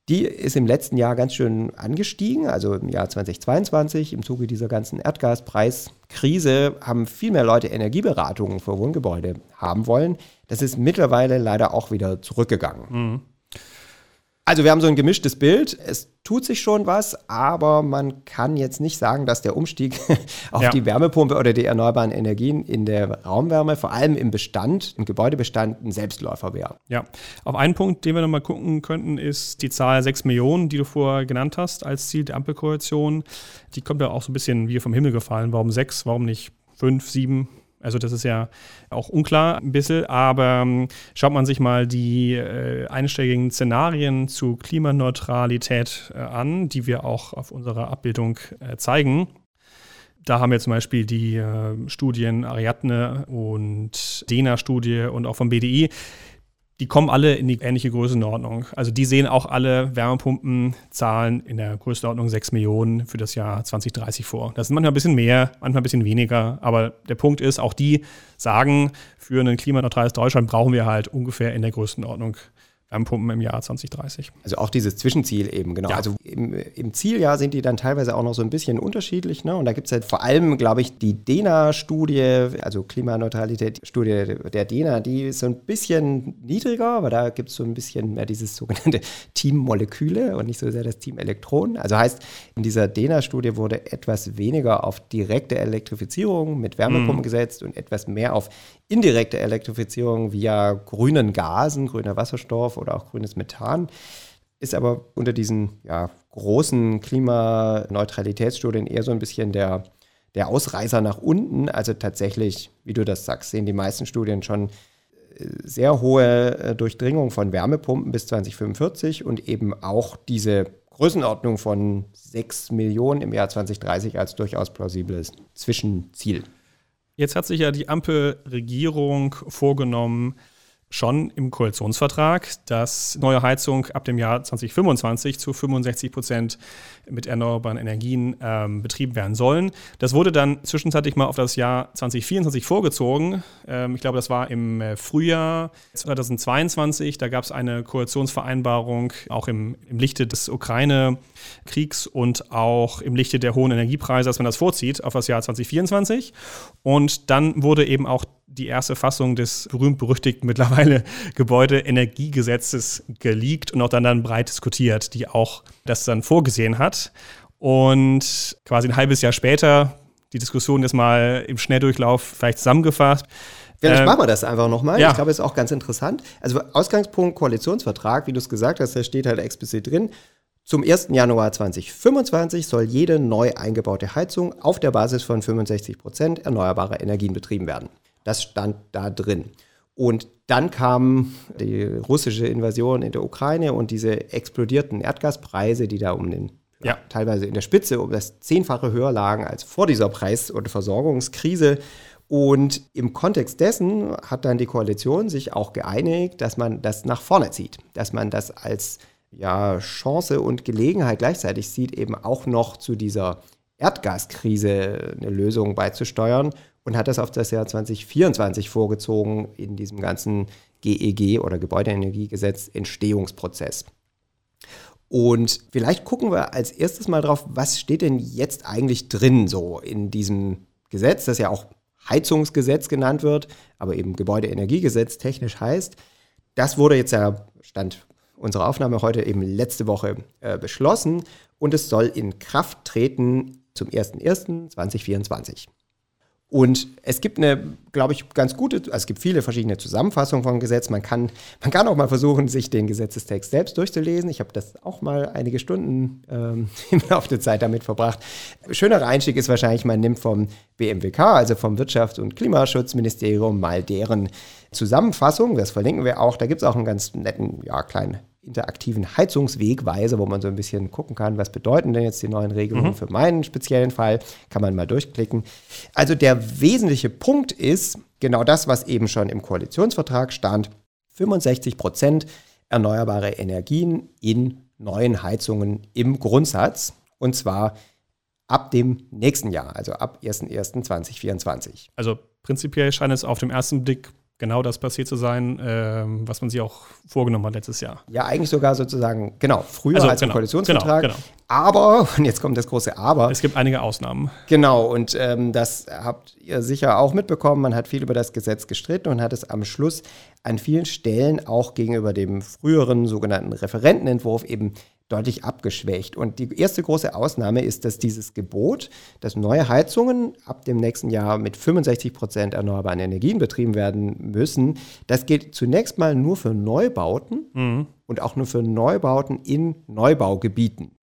Die ist im letzten Jahr ganz schön angestiegen, also im Jahr 2022 im Zuge dieser ganzen Erdgaspreiskrise haben viel mehr Leute Energieberatungen für Wohngebäude haben wollen. Das ist mittlerweile leider auch wieder zurückgegangen. Mhm. Also wir haben so ein gemischtes Bild. Es tut sich schon was, aber man kann jetzt nicht sagen, dass der Umstieg auf ja. die Wärmepumpe oder die erneuerbaren Energien in der Raumwärme, vor allem im Bestand, im Gebäudebestand, ein Selbstläufer wäre. Ja, auf einen Punkt, den wir nochmal gucken könnten, ist die Zahl 6 Millionen, die du vorher genannt hast als Ziel der Ampelkoalition. Die kommt ja auch so ein bisschen wie vom Himmel gefallen. Warum 6, warum nicht 5, 7? Also das ist ja auch unklar ein bisschen, aber ähm, schaut man sich mal die äh, einstelligen Szenarien zu Klimaneutralität äh, an, die wir auch auf unserer Abbildung äh, zeigen. Da haben wir zum Beispiel die äh, Studien Ariadne und DENA-Studie und auch vom BDI die kommen alle in die ähnliche Größenordnung. Also die sehen auch alle Wärmepumpenzahlen in der Größenordnung 6 Millionen für das Jahr 2030 vor. Das sind manchmal ein bisschen mehr, manchmal ein bisschen weniger, aber der Punkt ist, auch die sagen, für ein klimaneutrales Deutschland brauchen wir halt ungefähr in der Größenordnung Wärmepumpen im Jahr 2030. Also auch dieses Zwischenziel eben, genau. Ja. Also im, im, Zieljahr sind die dann teilweise auch noch so ein bisschen unterschiedlich. Ne? Und da gibt es halt vor allem, glaube ich, die DENA-Studie, also Klimaneutralität-Studie der DENA, die ist so ein bisschen niedriger, aber da gibt es so ein bisschen mehr dieses sogenannte Team Moleküle und nicht so sehr das Team Elektronen. Also heißt, in dieser DENA-Studie wurde etwas weniger auf direkte Elektrifizierung mit Wärmepumpen mhm. gesetzt und etwas mehr auf indirekte Elektrifizierung via grünen Gasen, grüner Wasserstoff oder auch grünes Methan. Ist aber unter diesen ja, großen Klimaneutralitätsstudien eher so ein bisschen der, der Ausreißer nach unten. Also tatsächlich, wie du das sagst, sehen die meisten Studien schon äh, sehr hohe äh, Durchdringung von Wärmepumpen bis 2045 und eben auch diese Größenordnung von 6 Millionen im Jahr 2030 als durchaus plausibles Zwischenziel. Jetzt hat sich ja die Ampelregierung vorgenommen, schon im Koalitionsvertrag, dass neue Heizung ab dem Jahr 2025 zu 65 Prozent mit erneuerbaren Energien ähm, betrieben werden sollen. Das wurde dann zwischenzeitlich mal auf das Jahr 2024 vorgezogen. Ähm, ich glaube, das war im äh, Frühjahr 2022. Da gab es eine Koalitionsvereinbarung, auch im, im Lichte des Ukraine-Kriegs und auch im Lichte der hohen Energiepreise, dass man das vorzieht auf das Jahr 2024. Und dann wurde eben auch die erste Fassung des berühmt-berüchtigten mittlerweile Gebäudeenergiegesetzes geleakt und auch dann, dann breit diskutiert, die auch das dann vorgesehen hat. Und quasi ein halbes Jahr später, die Diskussion ist mal im Schnelldurchlauf vielleicht zusammengefasst. Vielleicht ähm, machen wir das einfach nochmal. Ja. Ich glaube, es ist auch ganz interessant. Also Ausgangspunkt Koalitionsvertrag, wie du es gesagt hast, da steht halt explizit drin. Zum 1. Januar 2025 soll jede neu eingebaute Heizung auf der Basis von 65 Prozent erneuerbarer Energien betrieben werden. Das stand da drin. Und dann kam die russische Invasion in der Ukraine und diese explodierten Erdgaspreise, die da um den ja. teilweise in der Spitze um das Zehnfache höher lagen als vor dieser Preis- und Versorgungskrise. Und im Kontext dessen hat dann die Koalition sich auch geeinigt, dass man das nach vorne zieht, dass man das als ja, Chance und Gelegenheit gleichzeitig sieht, eben auch noch zu dieser Erdgaskrise eine Lösung beizusteuern und hat das auf das Jahr 2024 vorgezogen in diesem ganzen GEG e oder Gebäudeenergiegesetz Entstehungsprozess. Und vielleicht gucken wir als erstes mal drauf, was steht denn jetzt eigentlich drin so in diesem Gesetz, das ja auch Heizungsgesetz genannt wird, aber eben Gebäudeenergiegesetz technisch heißt. Das wurde jetzt ja, stand unserer Aufnahme heute eben letzte Woche äh, beschlossen und es soll in Kraft treten zum 01.01.2024. Und es gibt eine, glaube ich, ganz gute, also es gibt viele verschiedene Zusammenfassungen von Gesetz. Man kann, man kann auch mal versuchen, sich den Gesetzestext selbst durchzulesen. Ich habe das auch mal einige Stunden ähm, im Laufe der Zeit damit verbracht. Schönerer Einstieg ist wahrscheinlich, man nimmt vom BMWK, also vom Wirtschafts- und Klimaschutzministerium, mal deren Zusammenfassung. Das verlinken wir auch. Da gibt es auch einen ganz netten, ja, kleinen interaktiven Heizungswegweise, wo man so ein bisschen gucken kann, was bedeuten denn jetzt die neuen Regelungen mhm. für meinen speziellen Fall. Kann man mal durchklicken. Also der wesentliche Punkt ist genau das, was eben schon im Koalitionsvertrag stand. 65 Prozent erneuerbare Energien in neuen Heizungen im Grundsatz. Und zwar ab dem nächsten Jahr, also ab 01.01.2024. Also prinzipiell scheint es auf den ersten Blick genau das passiert zu sein, äh, was man sich auch vorgenommen hat letztes Jahr. Ja, eigentlich sogar sozusagen, genau, früher also, als genau, im Koalitionsvertrag. Genau, genau. Aber, und jetzt kommt das große Aber. Es gibt einige Ausnahmen. Genau, und ähm, das habt ihr sicher auch mitbekommen. Man hat viel über das Gesetz gestritten und hat es am Schluss an vielen Stellen auch gegenüber dem früheren sogenannten Referentenentwurf eben deutlich abgeschwächt. Und die erste große Ausnahme ist, dass dieses Gebot, dass neue Heizungen ab dem nächsten Jahr mit 65 Prozent erneuerbaren Energien betrieben werden müssen, das gilt zunächst mal nur für Neubauten mhm. und auch nur für Neubauten in Neubaugebieten.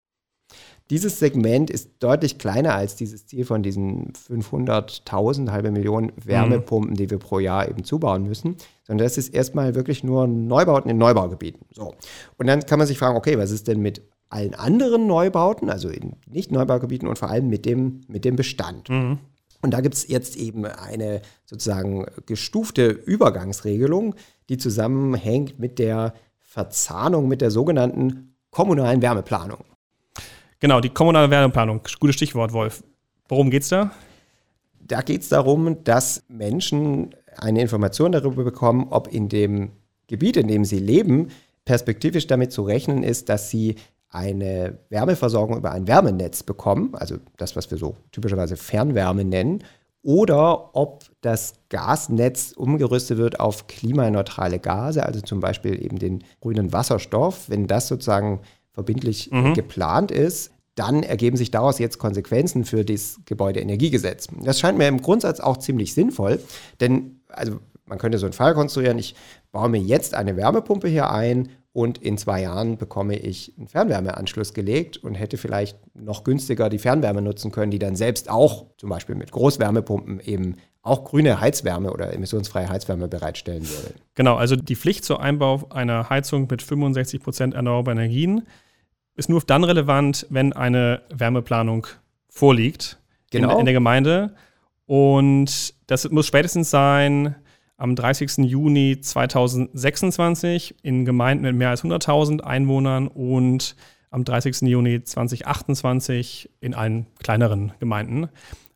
Dieses Segment ist deutlich kleiner als dieses Ziel von diesen 500.000, halbe Million Wärmepumpen, mhm. die wir pro Jahr eben zubauen müssen, sondern das ist erstmal wirklich nur Neubauten in Neubaugebieten. So. Und dann kann man sich fragen, okay, was ist denn mit allen anderen Neubauten, also in Nicht-Neubaugebieten und vor allem mit dem, mit dem Bestand? Mhm. Und da gibt es jetzt eben eine sozusagen gestufte Übergangsregelung, die zusammenhängt mit der Verzahnung mit der sogenannten kommunalen Wärmeplanung. Genau, die kommunale Wärmeplanung. Gutes Stichwort, Wolf. Worum geht es da? Da geht es darum, dass Menschen eine Information darüber bekommen, ob in dem Gebiet, in dem sie leben, perspektivisch damit zu rechnen ist, dass sie eine Wärmeversorgung über ein Wärmenetz bekommen, also das, was wir so typischerweise Fernwärme nennen, oder ob das Gasnetz umgerüstet wird auf klimaneutrale Gase, also zum Beispiel eben den grünen Wasserstoff. Wenn das sozusagen verbindlich mhm. geplant ist, dann ergeben sich daraus jetzt Konsequenzen für das Gebäudeenergiegesetz. Das scheint mir im Grundsatz auch ziemlich sinnvoll, denn also man könnte so einen Fall konstruieren, ich baue mir jetzt eine Wärmepumpe hier ein und in zwei Jahren bekomme ich einen Fernwärmeanschluss gelegt und hätte vielleicht noch günstiger die Fernwärme nutzen können, die dann selbst auch zum Beispiel mit Großwärmepumpen eben auch grüne Heizwärme oder emissionsfreie Heizwärme bereitstellen würde. Genau, also die Pflicht zur Einbau einer Heizung mit 65 Prozent erneuerbaren Energien ist nur dann relevant, wenn eine Wärmeplanung vorliegt genau. in, in der Gemeinde. Und das muss spätestens sein am 30. Juni 2026 in Gemeinden mit mehr als 100.000 Einwohnern und am 30. Juni 2028 in allen kleineren Gemeinden.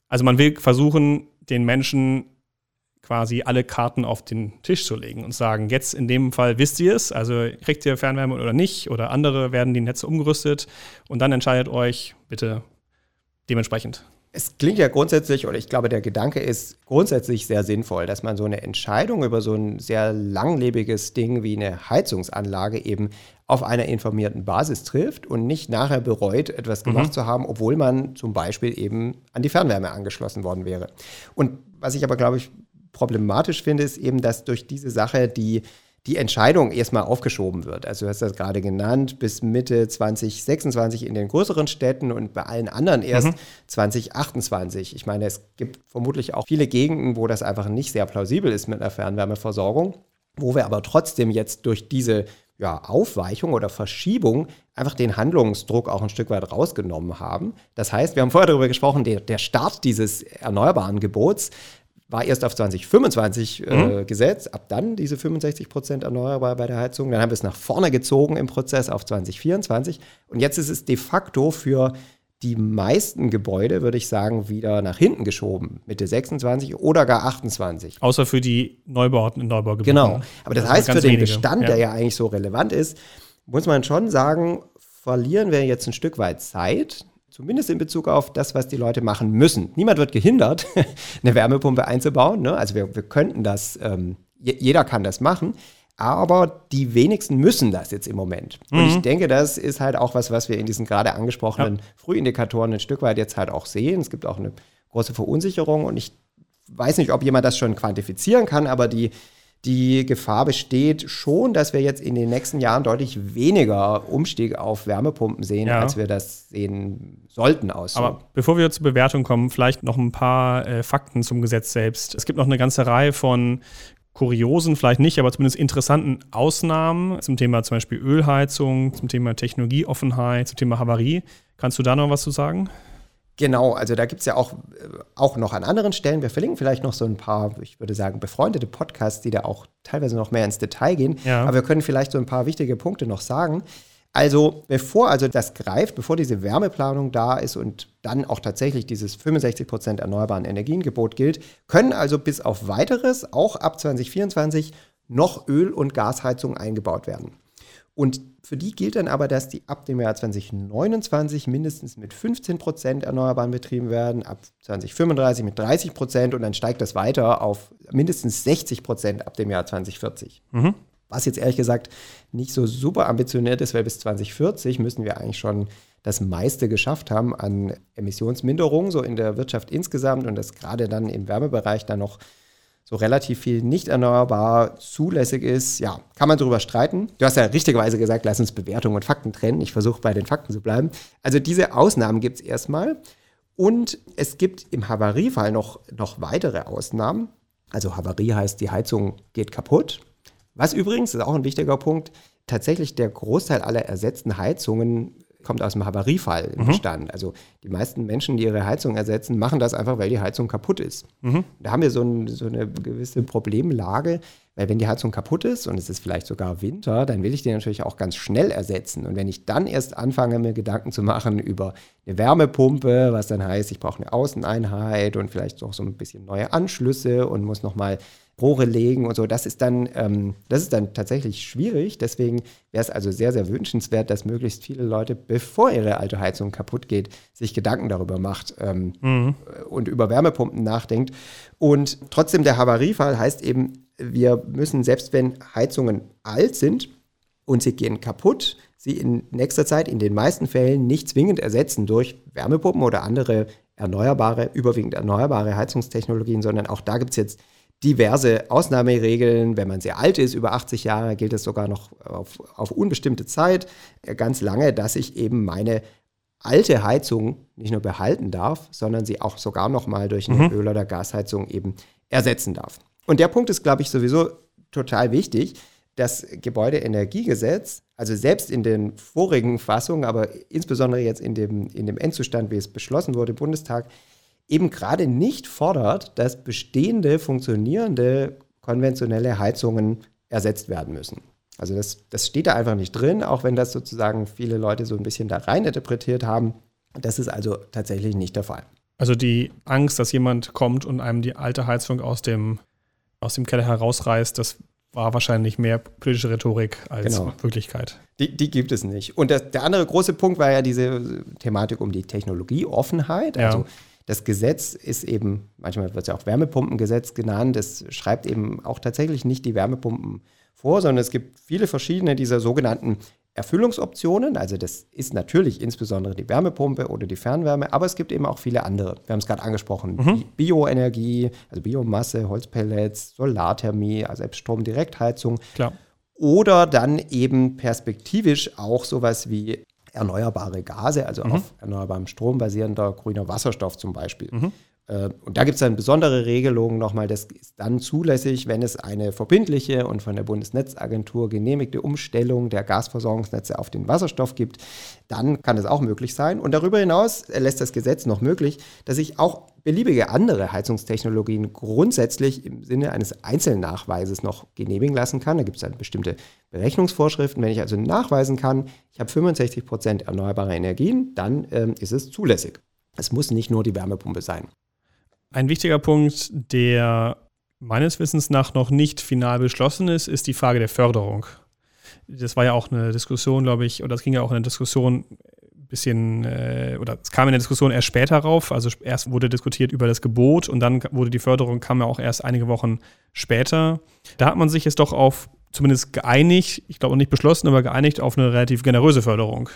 Also man will versuchen, den Menschen quasi alle Karten auf den Tisch zu legen und sagen, jetzt in dem Fall wisst ihr es, also kriegt ihr Fernwärme oder nicht oder andere werden die Netze umgerüstet und dann entscheidet euch bitte dementsprechend. Es klingt ja grundsätzlich, oder ich glaube, der Gedanke ist grundsätzlich sehr sinnvoll, dass man so eine Entscheidung über so ein sehr langlebiges Ding wie eine Heizungsanlage eben auf einer informierten Basis trifft und nicht nachher bereut, etwas gemacht mhm. zu haben, obwohl man zum Beispiel eben an die Fernwärme angeschlossen worden wäre. Und was ich aber, glaube ich, problematisch finde, ist eben, dass durch diese Sache die, die Entscheidung erstmal aufgeschoben wird. Also du hast das gerade genannt, bis Mitte 2026 in den größeren Städten und bei allen anderen erst mhm. 2028. Ich meine, es gibt vermutlich auch viele Gegenden, wo das einfach nicht sehr plausibel ist mit einer Fernwärmeversorgung, wo wir aber trotzdem jetzt durch diese ja, Aufweichung oder Verschiebung einfach den Handlungsdruck auch ein Stück weit rausgenommen haben. Das heißt, wir haben vorher darüber gesprochen, der, der Start dieses erneuerbaren Gebots war erst auf 2025 äh, mhm. gesetzt, ab dann diese 65 Prozent erneuerbar bei der Heizung. Dann haben wir es nach vorne gezogen im Prozess auf 2024. Und jetzt ist es de facto für die meisten Gebäude, würde ich sagen, wieder nach hinten geschoben. Mitte 26 oder gar 28. Außer für die Neubauten in Neubaugebieten. Genau. Aber das, das heißt, für den wenige. Bestand, ja. der ja eigentlich so relevant ist, muss man schon sagen, verlieren wir jetzt ein Stück weit Zeit, Zumindest in Bezug auf das, was die Leute machen müssen. Niemand wird gehindert, eine Wärmepumpe einzubauen. Ne? Also wir, wir könnten das, ähm, jeder kann das machen. Aber die wenigsten müssen das jetzt im Moment. Und ich mhm. denke, das ist halt auch was, was wir in diesen gerade angesprochenen ja. Frühindikatoren ein Stück weit jetzt halt auch sehen. Es gibt auch eine große Verunsicherung und ich weiß nicht, ob jemand das schon quantifizieren kann, aber die, die Gefahr besteht schon, dass wir jetzt in den nächsten Jahren deutlich weniger Umstieg auf Wärmepumpen sehen, Ja. als wir das sehen sollten aus. Aber bevor wir zur Bewertung kommen, vielleicht noch ein paar äh, Fakten zum Gesetz selbst. Es gibt noch eine ganze Reihe von kuriosen, vielleicht nicht, aber zumindest interessanten Ausnahmen zum Thema zum Beispiel Ölheizung, zum Thema Technologieoffenheit, zum Thema Havarie. Kannst du da noch was zu sagen? Genau, also da gibt es ja auch, äh, auch noch an anderen Stellen, wir verlinken vielleicht noch so ein paar, ich würde sagen, befreundete Podcasts, die da auch teilweise noch mehr ins Detail gehen. Ja. Aber wir können vielleicht so ein paar wichtige Punkte noch sagen. Also bevor also das greift, bevor diese Wärmeplanung da ist und dann auch tatsächlich dieses 65% erneuerbaren Energiengebot gilt, können also bis auf weiteres auch ab 2024 noch Öl- und Gasheizungen eingebaut werden. Und für die gilt dann aber, dass die ab dem Jahr 2029 mindestens mit 15 Prozent erneuerbaren betrieben werden, ab 2035 mit 30 Prozent und dann steigt das weiter auf mindestens 60 Prozent ab dem Jahr 2040. Was jetzt ehrlich gesagt nicht so super ambitioniert ist, weil bis 2040 müssen wir eigentlich schon das meiste geschafft haben an Emissionsminderung, so in der Wirtschaft insgesamt und das gerade dann im Wärmebereich dann noch so relativ viel nicht erneuerbar zulässig ist, ja, kann man darüber streiten. Du hast ja richtigerweise gesagt, lass uns Bewertung und Fakten trennen. Ich versuche bei den Fakten zu bleiben. Also diese Ausnahmen gibt es erstmal. Und es gibt im Havariefall noch, noch weitere Ausnahmen. Also Havarie heißt, die Heizung geht kaputt. Was übrigens, das ist auch ein wichtiger Punkt, tatsächlich der Großteil aller ersetzten Heizungen kommt aus dem Havariefall im Bestand. Also die meisten Menschen, die ihre Heizung ersetzen, machen das einfach, weil die Heizung kaputt ist. Da haben wir so, ein, so eine gewisse Problemlage, weil wenn die Heizung kaputt ist und es ist vielleicht sogar Winter, dann will ich die natürlich auch ganz schnell ersetzen. Und wenn ich dann erst anfange, mir Gedanken zu machen über eine Wärmepumpe, was dann heißt, ich brauche eine Außeneinheit und vielleicht auch so ein bisschen neue Anschlüsse und muss nochmal Rohre legen und so. Das ist dann, ähm, das ist dann tatsächlich schwierig. Deswegen wäre es also sehr, sehr wünschenswert, dass möglichst viele Leute, bevor ihre alte Heizung kaputt geht, sich Gedanken darüber macht ähm, und über Wärmepumpen nachdenkt. Und trotzdem der Havariefall heißt eben, wir müssen, selbst wenn Heizungen alt sind und sie gehen kaputt, sie in nächster Zeit in den meisten Fällen nicht zwingend ersetzen durch Wärmepumpen oder andere erneuerbare, überwiegend erneuerbare Heizungstechnologien, sondern auch da gibt es jetzt diverse Ausnahmeregeln. Wenn man sehr alt ist, über 80 Jahre, gilt es sogar noch auf, auf unbestimmte Zeit, äh, ganz lange, dass ich eben meine alte Heizung nicht nur behalten darf, sondern sie auch sogar noch mal durch eine Öl- oder Gasheizung eben ersetzen darf. Und der Punkt ist, glaube ich, sowieso total wichtig. Das Gebäudeenergiegesetz, also selbst in den vorigen Fassungen, aber insbesondere jetzt in dem, in dem Endzustand, wie es beschlossen wurde im Bundestag, eben gerade nicht fordert, dass bestehende, funktionierende konventionelle Heizungen ersetzt werden müssen. Also das, das steht da einfach nicht drin, auch wenn das sozusagen viele Leute so ein bisschen da rein interpretiert haben. Das ist also tatsächlich nicht der Fall. Also die Angst, dass jemand kommt und einem die alte Heizung aus dem, aus dem Keller herausreißt, das war wahrscheinlich mehr politische Rhetorik als Genau. Wirklichkeit. Die, die gibt es nicht. Und das, der andere große Punkt war ja diese Thematik um die Technologieoffenheit. Ja. Also das Gesetz ist eben, manchmal wird es ja auch Wärmepumpengesetz genannt, es schreibt eben auch tatsächlich nicht die Wärmepumpen vor, sondern es gibt viele verschiedene dieser sogenannten Erfüllungsoptionen. Also das ist natürlich insbesondere die Wärmepumpe oder die Fernwärme, aber es gibt eben auch viele andere. Wir haben es gerade angesprochen, Bi- Bioenergie, also Biomasse, Holzpellets, Solarthermie, also Stromdirektheizung Klar. oder dann eben perspektivisch auch sowas wie erneuerbare Gase, also auf erneuerbarem Strom basierender grüner Wasserstoff zum Beispiel. Äh, Und da gibt es dann besondere Regelungen nochmal, das ist dann zulässig, wenn es eine verbindliche und von der Bundesnetzagentur genehmigte Umstellung der Gasversorgungsnetze auf den Wasserstoff gibt, dann kann es auch möglich sein. Und darüber hinaus lässt das Gesetz noch möglich, dass ich auch beliebige andere Heizungstechnologien grundsätzlich im Sinne eines Einzelnachweises noch genehmigen lassen kann. Da gibt es dann bestimmte Berechnungsvorschriften. Wenn ich also nachweisen kann, ich habe 65 Prozent erneuerbare Energien, dann ähm, ist es zulässig. Es muss nicht nur die Wärmepumpe sein. Ein wichtiger Punkt, der meines Wissens nach noch nicht final beschlossen ist, ist die Frage der Förderung. Das war ja auch eine Diskussion, glaube ich, oder es ging ja auch in eine Diskussion bisschen, äh, oder es kam in der Diskussion erst später rauf. Also erst wurde diskutiert über das Gebot und dann wurde die Förderung, kam ja auch erst einige Wochen später. Da hat man sich jetzt doch auf zumindest geeinigt, ich glaube nicht beschlossen, aber geeinigt auf eine relativ generöse Förderung.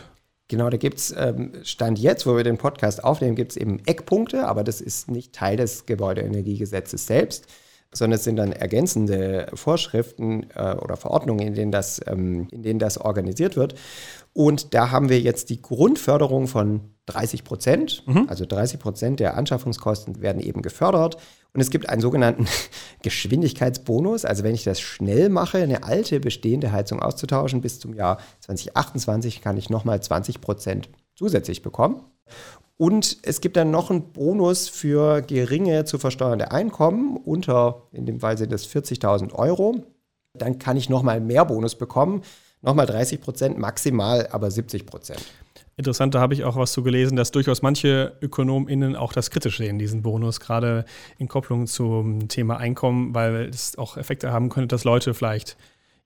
Genau, da gibt es ähm, Stand jetzt, wo wir den Podcast aufnehmen, gibt es eben Eckpunkte, aber das ist nicht Teil des Gebäudeenergiegesetzes selbst, sondern es sind dann ergänzende Vorschriften äh, oder Verordnungen, in denen, das, ähm, in denen das organisiert wird. Und da haben wir jetzt die Grundförderung von 30 Prozent. Mhm. Also 30 Prozent der Anschaffungskosten werden eben gefördert. Und es gibt einen sogenannten Geschwindigkeitsbonus. Also wenn ich das schnell mache, eine alte bestehende Heizung auszutauschen, bis zum Jahr 2028 kann ich nochmal 20 Prozent zusätzlich bekommen. Und es gibt dann noch einen Bonus für geringe zu versteuernde Einkommen unter, in dem Fall sind es 40.000 Euro. Dann kann ich nochmal mehr Bonus bekommen. Nochmal 30 Prozent, maximal aber 70 Prozent. Interessant, da habe ich auch was zu gelesen, dass durchaus manche ÖkonomInnen auch das kritisch sehen, diesen Bonus, gerade in Kopplung zum Thema Einkommen, weil es auch Effekte haben könnte, dass Leute vielleicht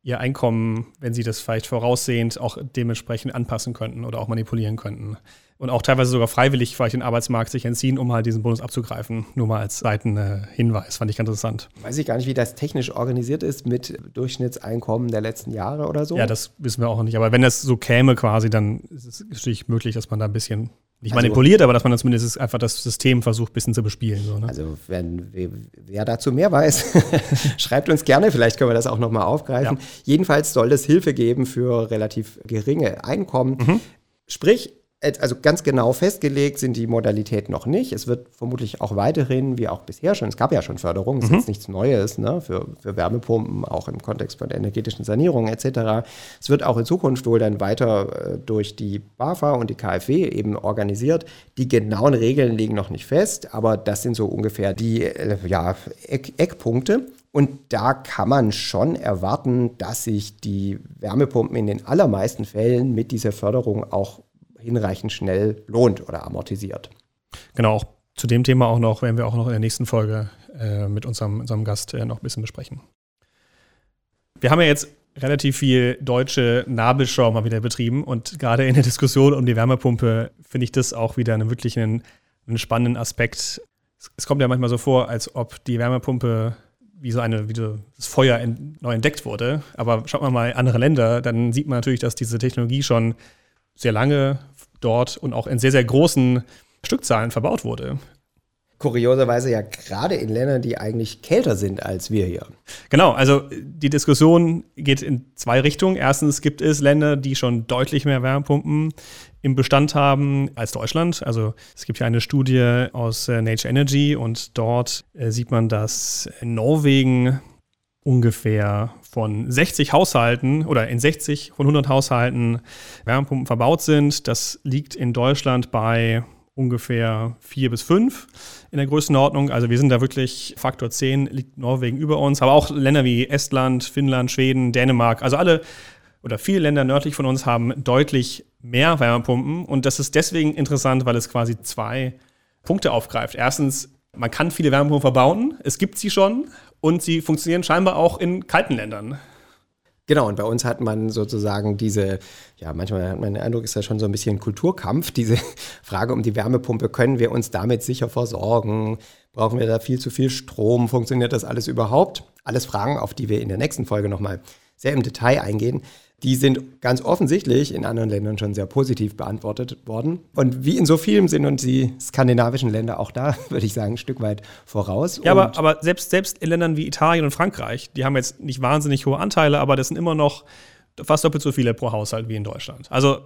ihr Einkommen, wenn sie das vielleicht voraussehend auch dementsprechend anpassen könnten oder auch manipulieren könnten und auch teilweise sogar freiwillig vielleicht den Arbeitsmarkt sich entziehen, um halt diesen Bonus abzugreifen. Nur mal als Seitenhinweis, fand ich ganz interessant. Weiß ich gar nicht, wie das technisch organisiert ist mit Durchschnittseinkommen der letzten Jahre oder so. Ja, das wissen wir auch nicht. Aber wenn das so käme quasi, dann ist es natürlich möglich, dass man da ein bisschen nicht also, manipuliert, aber dass man zumindest einfach das System versucht, ein bisschen zu bespielen. So, ne? Also, wenn wer dazu mehr weiß, schreibt uns gerne, vielleicht können wir das auch nochmal aufgreifen. Ja. Jedenfalls soll es Hilfe geben für relativ geringe Einkommen. Mhm. Sprich, also ganz genau festgelegt sind die Modalitäten noch nicht. Es wird vermutlich auch weiterhin, wie auch bisher schon, es gab ja schon Förderung, es ist mhm. jetzt nichts Neues ne, für, für Wärmepumpen, auch im Kontext von der energetischen Sanierung etc. Es wird auch in Zukunft wohl dann weiter äh, durch die BAFA und die KfW eben organisiert. Die genauen Regeln liegen noch nicht fest, aber das sind so ungefähr die äh, ja, Eck, Eckpunkte. Und da kann man schon erwarten, dass sich die Wärmepumpen in den allermeisten Fällen mit dieser Förderung auch hinreichend schnell lohnt oder amortisiert. Genau, auch zu dem Thema auch noch, werden wir auch noch in der nächsten Folge äh, mit unserem, unserem Gast äh, noch ein bisschen besprechen. Wir haben ja jetzt relativ viel deutsche Nabelschau mal wieder betrieben und gerade in der Diskussion um die Wärmepumpe finde ich das auch wieder einen wirklich einen, einen spannenden Aspekt. Es, es, kommt ja manchmal so vor, als ob die Wärmepumpe wie so eine, wie so das Feuer in, neu entdeckt wurde. Aber schaut man mal andere Länder, dann sieht man natürlich, dass diese Technologie schon sehr lange dort und auch in sehr, sehr großen Stückzahlen verbaut wurde. Kurioserweise ja gerade in Ländern, die eigentlich kälter sind als wir hier. Genau, also die Diskussion geht in zwei Richtungen. Erstens gibt es Länder, die schon deutlich mehr Wärmepumpen im Bestand haben als Deutschland. Also es gibt ja eine Studie aus äh, Nature Energy und dort äh, sieht man, dass in Norwegen ungefähr von 60 Haushalten oder in 60 von 100 Haushalten Wärmepumpen verbaut sind. Das liegt in Deutschland bei ungefähr vier bis fünf in der Größenordnung. Also wir sind da wirklich Faktor 10, liegt Norwegen über uns, aber auch Länder wie Estland, Finnland, Schweden, Dänemark, also alle oder viele Länder nördlich von uns haben deutlich mehr Wärmepumpen und das ist deswegen interessant, weil es quasi zwei Punkte aufgreift. Erstens, man kann viele Wärmepumpen verbauen, es gibt sie schon und sie funktionieren scheinbar auch in kalten Ländern. Genau, und bei uns hat man sozusagen diese, ja, manchmal hat man den Eindruck, ist das schon so ein bisschen Kulturkampf, diese Frage um die Wärmepumpe, können wir uns damit sicher versorgen? Brauchen wir da viel zu viel Strom? Funktioniert das alles überhaupt? Alles Fragen, auf die wir in der nächsten Folge nochmal sehr im Detail eingehen die sind ganz offensichtlich in anderen Ländern schon sehr positiv beantwortet worden. Und wie in so vielem sind uns die skandinavischen Länder auch da, würde ich sagen, ein Stück weit voraus. Ja, aber, aber selbst, selbst in Ländern wie Italien und Frankreich, die haben jetzt nicht wahnsinnig hohe Anteile, aber das sind immer noch fast doppelt so viele pro Haushalt wie in Deutschland. Also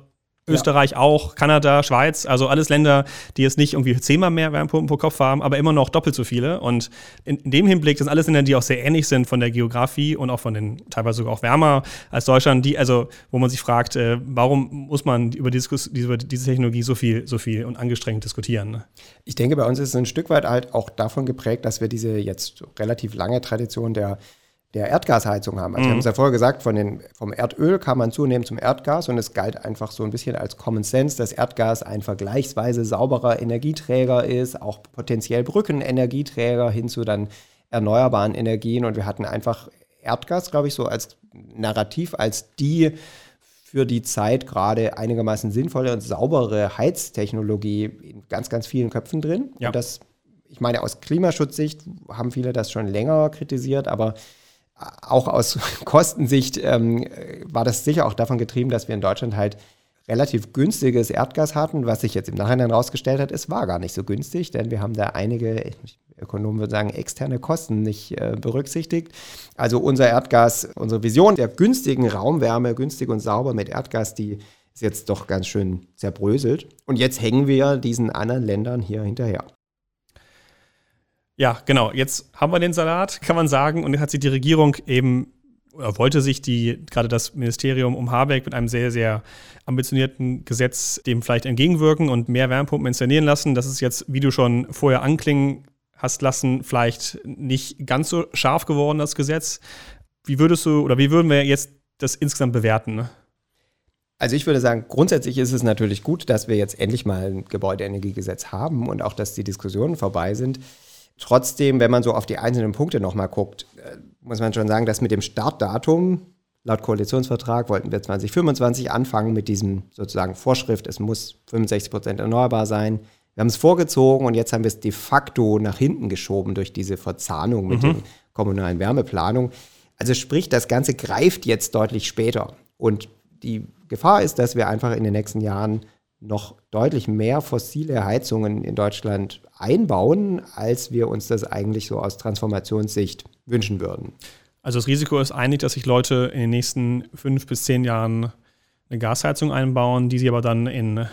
Österreich ja. auch, Kanada, Schweiz, also alles Länder, die jetzt nicht irgendwie zehnmal mehr Wärmepumpen pro Kopf haben, aber immer noch doppelt so viele. Und in, in, dem Hinblick sind alles Länder, die auch sehr ähnlich sind von der Geografie und auch von den teilweise sogar auch wärmer als Deutschland, die, also wo man sich fragt, äh, warum muss man über, Diskus, über diese Technologie so viel, so viel und angestrengt diskutieren? Ne? Ich denke, bei uns ist es ein Stück weit halt auch davon geprägt, dass wir diese jetzt relativ lange Tradition der der Erdgasheizung haben. Also mhm. wir haben es ja vorher gesagt, von den, vom Erdöl kam man zunehmend zum Erdgas und es galt einfach so ein bisschen als Common Sense, dass Erdgas ein vergleichsweise sauberer Energieträger ist, auch potenziell Brückenenergieträger hin zu dann erneuerbaren Energien und wir hatten einfach Erdgas, glaube ich, so als Narrativ, als die für die Zeit gerade einigermaßen sinnvolle und saubere Heiztechnologie in ganz, ganz vielen Köpfen drin. Ja. Und das, ich meine, aus Klimaschutzsicht haben viele das schon länger kritisiert, aber auch aus Kostensicht ähm, war das sicher auch davon getrieben, dass wir in Deutschland halt relativ günstiges Erdgas hatten, was sich jetzt im Nachhinein herausgestellt hat, es war gar nicht so günstig, denn wir haben da einige, Ökonomen würden sagen, externe Kosten nicht äh, berücksichtigt. Also unser Erdgas, unsere Vision der günstigen Raumwärme, günstig und sauber mit Erdgas, die ist jetzt doch ganz schön zerbröselt. Und jetzt hängen wir diesen anderen Ländern hier hinterher. Ja, genau. Jetzt haben wir den Salat, kann man sagen. Und jetzt hat sich die Regierung eben oder wollte sich die, gerade das Ministerium um Habeck mit einem sehr, sehr ambitionierten Gesetz dem vielleicht entgegenwirken und mehr Wärmepumpen installieren lassen. Das ist jetzt, wie du schon vorher anklingen hast lassen, vielleicht nicht ganz so scharf geworden, das Gesetz. Wie würdest du oder wie würden wir jetzt das insgesamt bewerten? Also ich würde sagen, grundsätzlich ist es natürlich gut, dass wir jetzt endlich mal ein Gebäudeenergiegesetz haben und auch, dass die Diskussionen vorbei sind. Trotzdem, wenn man so auf die einzelnen Punkte nochmal guckt, äh, muss man schon sagen, dass mit dem Startdatum, laut Koalitionsvertrag wollten wir 2025 anfangen mit diesem sozusagen Vorschrift, es muss 65 Prozent erneuerbar sein. Wir haben es vorgezogen und jetzt haben wir es de facto nach hinten geschoben durch diese Verzahnung mit mhm. der kommunalen Wärmeplanung. Also sprich, das Ganze greift jetzt deutlich später. Und die Gefahr ist, dass wir einfach in den nächsten Jahren noch deutlich mehr fossile Heizungen in Deutschland einbauen, als wir uns das eigentlich so aus Transformationssicht wünschen würden. Also das Risiko ist eigentlich, dass sich Leute in den nächsten fünf bis zehn Jahren eine Gasheizung einbauen, die sie aber dann in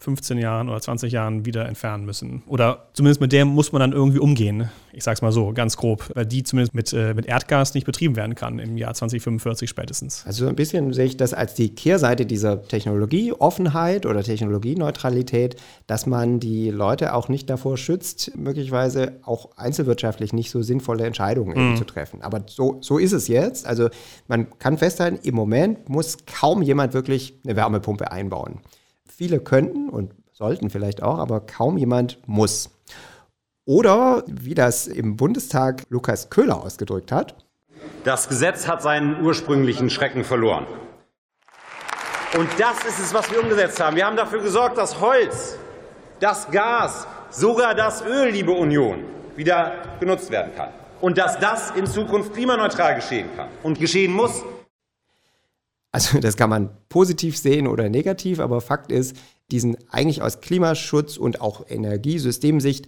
15 Jahren oder 20 Jahren wieder entfernen müssen. Oder zumindest mit der muss man dann irgendwie umgehen. Ich sag's mal so, ganz grob, weil die zumindest mit, äh, mit Erdgas nicht betrieben werden kann im Jahr 2045 spätestens. Also ein bisschen sehe ich das als die Kehrseite dieser Technologieoffenheit oder Technologieneutralität, dass man die Leute auch nicht davor schützt, möglicherweise auch einzelwirtschaftlich nicht so sinnvolle Entscheidungen mhm. zu treffen. Aber so, so ist es jetzt. Also man kann festhalten, im Moment muss kaum jemand wirklich eine Wärmepumpe einbauen. Viele könnten und sollten vielleicht auch, aber kaum jemand muss. Oder wie das im Bundestag Lukas Köhler ausgedrückt hat. Das Gesetz hat seinen ursprünglichen Schrecken verloren. Und das ist es, was wir umgesetzt haben. Wir haben dafür gesorgt, dass Holz, das Gas, sogar das Öl, liebe Union, wieder genutzt werden kann. Und dass das in Zukunft klimaneutral geschehen kann und geschehen muss. Also das kann man positiv sehen oder negativ, aber Fakt ist, diesen eigentlich aus Klimaschutz und auch Energiesystemsicht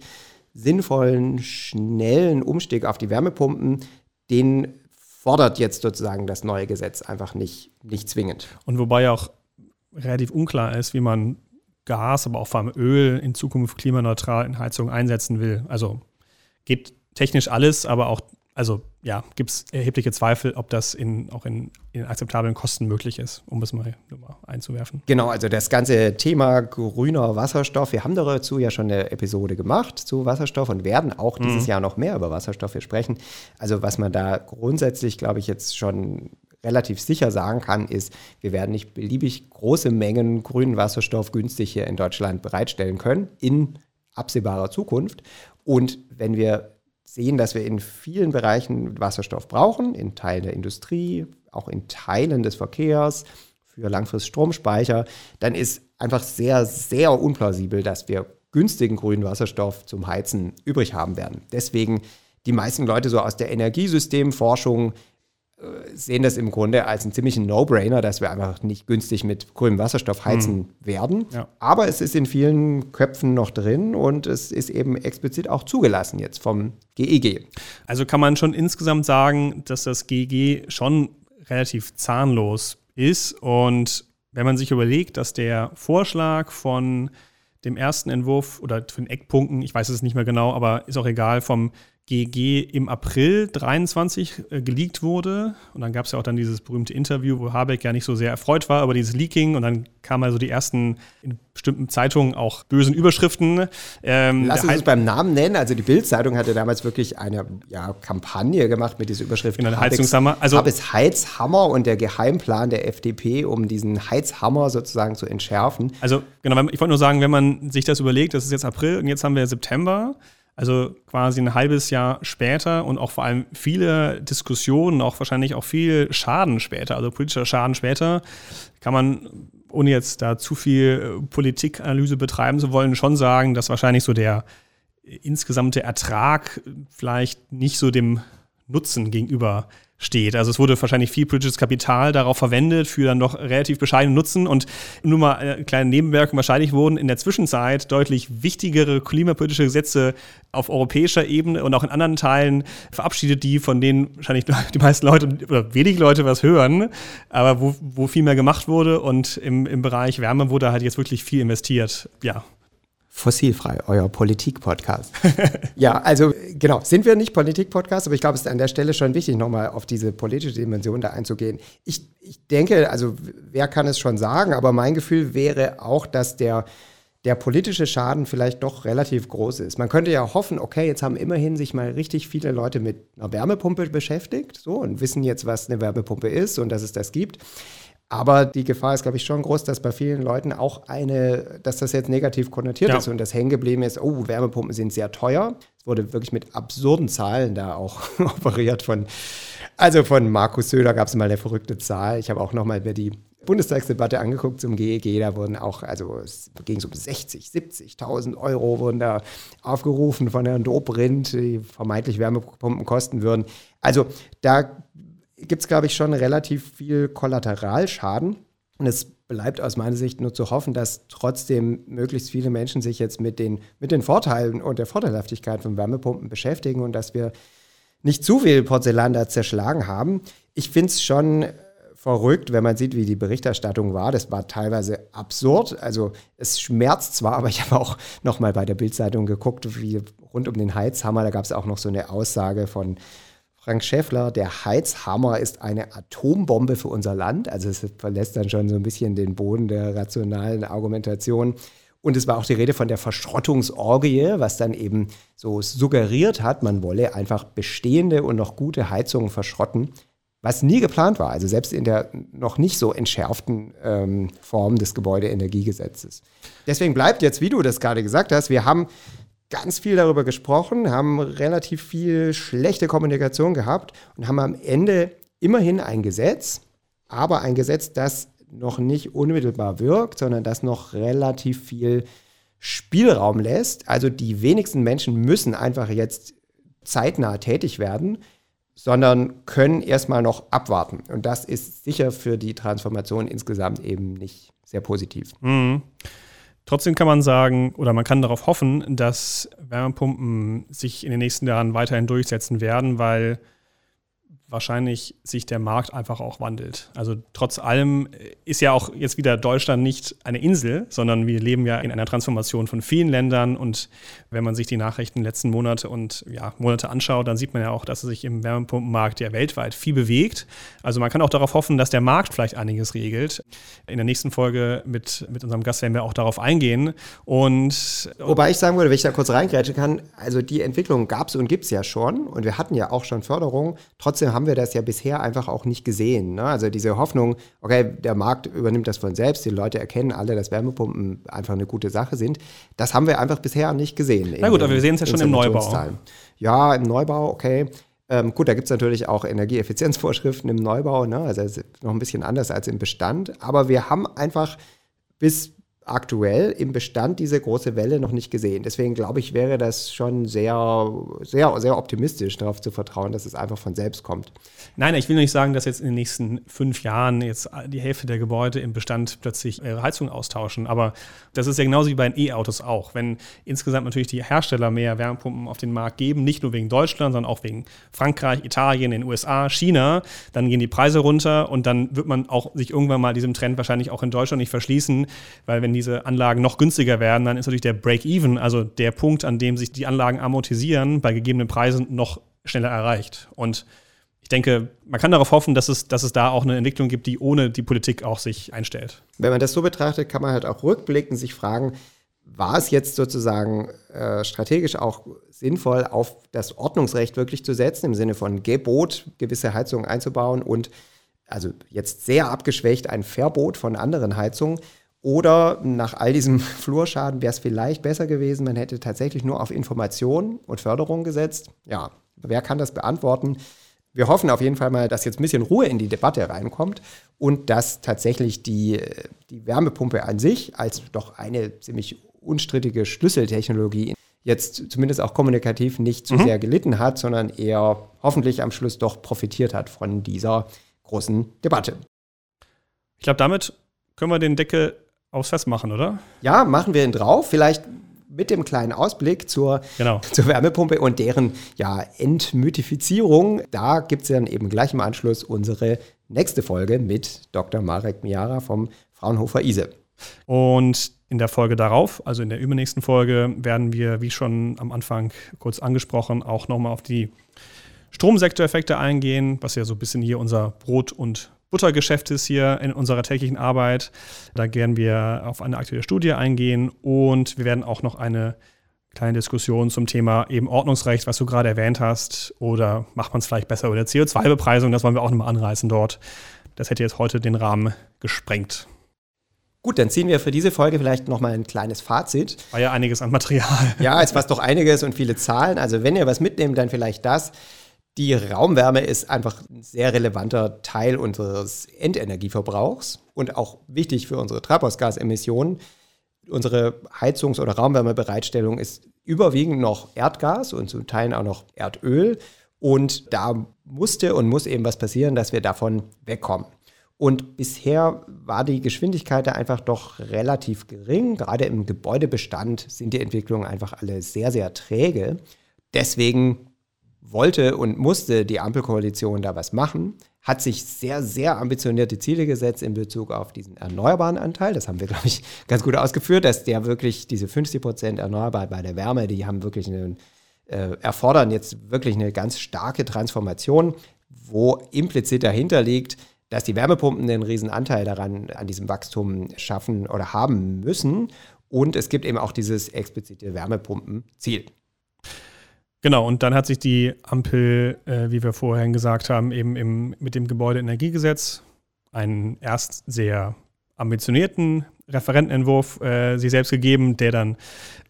sinnvollen, schnellen Umstieg auf die Wärmepumpen, den fordert jetzt sozusagen das neue Gesetz einfach nicht, nicht zwingend. Und wobei auch relativ unklar ist, wie man Gas, aber auch vor allem Öl in Zukunft klimaneutral in Heizung einsetzen will. Also geht technisch alles, aber auch also ja, gibt es erhebliche Zweifel, ob das in, auch in, in, akzeptablen Kosten möglich ist, um es mal, mal, einzuwerfen. Genau, also das ganze Thema grüner Wasserstoff, wir haben dazu ja schon eine Episode gemacht zu Wasserstoff und werden auch mhm. dieses Jahr noch mehr über Wasserstoff sprechen. Also was man da grundsätzlich, glaube ich, jetzt schon relativ sicher sagen kann, ist, wir werden nicht beliebig große Mengen grünen Wasserstoff günstig hier in Deutschland bereitstellen können in absehbarer Zukunft. Und wenn wir sehen, dass wir in vielen Bereichen Wasserstoff brauchen, in Teilen der Industrie, auch in Teilen des Verkehrs, für langfristig Stromspeicher, dann ist einfach sehr, sehr unplausibel, dass wir günstigen grünen Wasserstoff zum Heizen übrig haben werden. Deswegen die meisten Leute so aus der Energiesystemforschung sehen das im Grunde als einen ziemlichen No-Brainer, dass wir einfach nicht günstig mit grünem Wasserstoff heizen mhm. werden. Ja. Aber es ist in vielen Köpfen noch drin und es ist eben explizit auch zugelassen jetzt vom GEG. E also kann man schon insgesamt sagen, dass das GEG e schon relativ zahnlos ist. Und wenn man sich überlegt, dass der Vorschlag von dem ersten Entwurf oder von Eckpunkten, ich weiß es nicht mehr genau, aber ist auch egal, vom GG im April 23 äh, geleakt wurde. Und dann gab es ja auch dann dieses berühmte Interview, wo Habeck ja nicht so sehr erfreut war über dieses Leaking. Und dann kamen also die ersten in bestimmten Zeitungen auch bösen Überschriften. Ähm, Lass uns es beim Namen nennen. Also die Bild-Zeitung hatte damals wirklich eine ja, Kampagne gemacht mit dieser Überschrift. Genau, Heizungshammer. Also Habecks Heizhammer und der Geheimplan der FDP, um diesen Heizhammer sozusagen zu entschärfen. Also genau, ich wollte nur sagen, wenn man sich das überlegt, das ist jetzt April und jetzt haben wir September. Also quasi ein halbes Jahr später und auch vor allem viele Diskussionen, auch wahrscheinlich auch viel Schaden später, also politischer Schaden später, kann man, ohne jetzt da zu viel äh, Politikanalyse betreiben zu wollen, schon sagen, dass wahrscheinlich so der insgesamte Ertrag vielleicht nicht so dem Nutzen gegenüber steht. Also es wurde wahrscheinlich viel politisches Kapital darauf verwendet für dann doch relativ bescheidenen Nutzen und nur mal eine kleine Nebenwirkung. Wahrscheinlich wurden in der Zwischenzeit deutlich wichtigere klimapolitische Gesetze auf europäischer Ebene und auch in anderen Teilen verabschiedet, die von denen wahrscheinlich die meisten Leute oder wenig Leute was hören, aber wo, wo viel mehr gemacht wurde und im, im Bereich Wärme wurde halt jetzt wirklich viel investiert. Ja, Fossilfrei, euer Politik-Podcast. ja, also genau, sind wir nicht Politik-Podcast, aber ich glaube, es ist an der Stelle schon wichtig, nochmal auf diese politische Dimension da einzugehen. Ich, ich denke, also wer kann es schon sagen, aber mein Gefühl wäre auch, dass der, der politische Schaden vielleicht doch relativ groß ist. Man könnte ja hoffen, okay, jetzt haben immerhin sich mal richtig viele Leute mit einer Wärmepumpe beschäftigt so, und wissen jetzt, was eine Wärmepumpe ist und dass es das gibt. Aber die Gefahr ist, glaube ich, schon groß, dass bei vielen Leuten auch eine, dass das jetzt negativ konnotiert ja. ist und das hängen geblieben ist, oh, Wärmepumpen sind sehr teuer. Es wurde wirklich mit absurden Zahlen da auch operiert von, also von Markus Söder gab es mal eine verrückte Zahl. Ich habe auch noch mal mir die Bundestagsdebatte angeguckt zum GEG, da wurden auch, also es ging so um 60, 70.000 Euro wurden da aufgerufen von Herrn Dobrindt, die vermeintlich Wärmepumpen kosten würden. Also da gibt es, glaube ich, schon relativ viel Kollateralschaden. Und es bleibt aus meiner Sicht nur zu hoffen, dass trotzdem möglichst viele Menschen sich jetzt mit den, mit den Vorteilen und der Vorteilhaftigkeit von Wärmepumpen beschäftigen und dass wir nicht zu viel Porzellan da zerschlagen haben. Ich finde es schon verrückt, wenn man sieht, wie die Berichterstattung war. Das war teilweise absurd. Also es schmerzt zwar, aber ich habe auch noch mal bei der Bildzeitung geguckt, wie rund um den Heizhammer, da gab es auch noch so eine Aussage von Frank Schäffler, der Heizhammer ist eine Atombombe für unser Land. Also es verlässt dann schon so ein bisschen den Boden der rationalen Argumentation. Und es war auch die Rede von der Verschrottungsorgie, was dann eben so suggeriert hat, man wolle einfach bestehende und noch gute Heizungen verschrotten, was nie geplant war. Also selbst in der noch nicht so entschärften ähm, Form des Gebäudeenergiegesetzes. Deswegen bleibt jetzt, wie du das gerade gesagt hast, wir haben ganz viel darüber gesprochen, haben relativ viel schlechte Kommunikation gehabt und haben am Ende immerhin ein Gesetz, aber ein Gesetz, das noch nicht unmittelbar wirkt, sondern das noch relativ viel Spielraum lässt. Also die wenigsten Menschen müssen einfach jetzt zeitnah tätig werden, sondern können erstmal noch abwarten. Und das ist sicher für die Transformation insgesamt eben nicht sehr positiv. Mhm. Trotzdem kann man sagen, oder man kann darauf hoffen, dass Wärmepumpen sich in den nächsten Jahren weiterhin durchsetzen werden, weil wahrscheinlich sich der Markt einfach auch wandelt. Also trotz allem ist ja auch jetzt wieder Deutschland nicht eine Insel, sondern wir leben ja in einer Transformation von vielen Ländern und wenn man sich die Nachrichten letzten Monate und ja, Monate anschaut, dann sieht man ja auch, dass es sich im Wärmepumpenmarkt ja weltweit viel bewegt. Also man kann auch darauf hoffen, dass der Markt vielleicht einiges regelt. In der nächsten Folge mit, mit unserem Gast werden wir auch darauf eingehen. Und Wobei ich sagen würde, wenn ich da kurz reingrätschen kann, also die Entwicklung gab es und gibt es ja schon und wir hatten ja auch schon Förderung. Trotzdem haben wir das ja bisher einfach auch nicht gesehen. Ne? Also diese Hoffnung, okay, der Markt übernimmt das von selbst, die Leute erkennen alle, dass Wärmepumpen einfach eine gute Sache sind. Das haben wir einfach bisher nicht gesehen. Na gut, aber wir sehen es ja schon im Neubau. Ja, im Neubau, okay. Ähm, gut, da gibt es natürlich auch Energieeffizienzvorschriften im Neubau, ne? also noch ein bisschen anders als im Bestand. Aber wir haben einfach bis aktuell im Bestand diese große Welle noch nicht gesehen. Deswegen glaube ich, wäre das schon sehr, sehr, sehr optimistisch, darauf zu vertrauen, dass es einfach von selbst kommt. Nein, ich will nicht sagen, dass jetzt in den nächsten fünf Jahren jetzt die Hälfte der Gebäude im Bestand plötzlich ihre Heizung austauschen. Aber das ist ja genauso wie bei den E-Autos auch. Wenn insgesamt natürlich die Hersteller mehr Wärmepumpen auf den Markt geben, nicht nur wegen Deutschland, sondern auch wegen Frankreich, Italien, den USA, China, dann gehen die Preise runter und dann wird man auch sich irgendwann mal diesem Trend wahrscheinlich auch in Deutschland nicht verschließen, weil wenn diese Anlagen noch günstiger werden, dann ist natürlich der Break-Even, also der Punkt, an dem sich die Anlagen amortisieren, bei gegebenen Preisen noch schneller erreicht. Und ich denke, man kann darauf hoffen, dass es, dass es da auch eine Entwicklung gibt, die ohne die Politik auch sich einstellt. Wenn man das so betrachtet, kann man halt auch rückblickend sich fragen, war es jetzt sozusagen äh, strategisch auch sinnvoll, auf das Ordnungsrecht wirklich zu setzen, im Sinne von Gebot, gewisse Heizungen einzubauen und also jetzt sehr abgeschwächt ein Verbot von anderen Heizungen? Oder nach all diesem Flurschaden wäre es vielleicht besser gewesen, man hätte tatsächlich nur auf Information und Förderung gesetzt? Ja, wer kann das beantworten? Wir hoffen auf jeden Fall mal, dass jetzt ein bisschen Ruhe in die Debatte reinkommt und dass tatsächlich die, die Wärmepumpe an sich als doch eine ziemlich unstrittige Schlüsseltechnologie jetzt zumindest auch kommunikativ nicht zu Mhm. sehr gelitten hat, sondern eher hoffentlich am Schluss doch profitiert hat von dieser großen Debatte. Ich glaube, damit können wir den Deckel aufs Fest machen, oder? Ja, machen wir ihn drauf. Vielleicht mit dem kleinen Ausblick zur, Genau. zur Wärmepumpe und deren ja, Entmythifizierung. Da gibt es dann eben gleich im Anschluss unsere nächste Folge mit Dr. Marek Miara vom Fraunhofer ISE. Und in der Folge darauf, also in der übernächsten Folge, werden wir, wie schon am Anfang kurz angesprochen, auch nochmal auf die Stromsektoreffekte eingehen, was ja so ein bisschen hier unser Brot- und Buttergeschäft ist hier in unserer täglichen Arbeit. Da werden wir auf eine aktuelle Studie eingehen und wir werden auch noch eine kleine Diskussion zum Thema eben Ordnungsrecht, was du gerade erwähnt hast, oder macht man es vielleicht besser oder CO2-Bepreisung, das wollen wir auch nochmal anreißen dort. Das hätte jetzt heute den Rahmen gesprengt. Gut, dann ziehen wir für diese Folge vielleicht nochmal ein kleines Fazit. War ja einiges an Material. Ja, es war doch einiges und viele Zahlen. Also wenn ihr was mitnehmt, dann vielleicht das. Die Raumwärme ist einfach ein sehr relevanter Teil unseres Endenergieverbrauchs und auch wichtig für unsere Treibhausgasemissionen. Unsere Heizungs- oder Raumwärmebereitstellung ist überwiegend noch Erdgas und zu Teilen auch noch Erdöl. Und da musste und muss eben was passieren, dass wir davon wegkommen. Und bisher war die Geschwindigkeit da einfach doch relativ gering. Gerade im Gebäudebestand sind die Entwicklungen einfach alle sehr, sehr träge. Deswegen wollte und musste die Ampelkoalition da was machen, hat sich sehr, sehr ambitionierte Ziele gesetzt in Bezug auf diesen erneuerbaren Anteil. Das haben wir, glaube ich, ganz gut ausgeführt, dass der wirklich diese 50 Prozent erneuerbar bei der Wärme, die haben wirklich einen, äh, erfordern jetzt wirklich eine ganz starke Transformation, wo implizit dahinter liegt, dass die Wärmepumpen einen riesen Anteil daran, an diesem Wachstum schaffen oder haben müssen. Und es gibt eben auch dieses explizite Wärmepumpenziel. Genau, und dann hat sich die Ampel, äh, wie wir vorhin gesagt haben, eben im, mit dem Gebäudeenergiegesetz einen erst sehr ambitionierten Referentenentwurf äh, sich selbst gegeben, der dann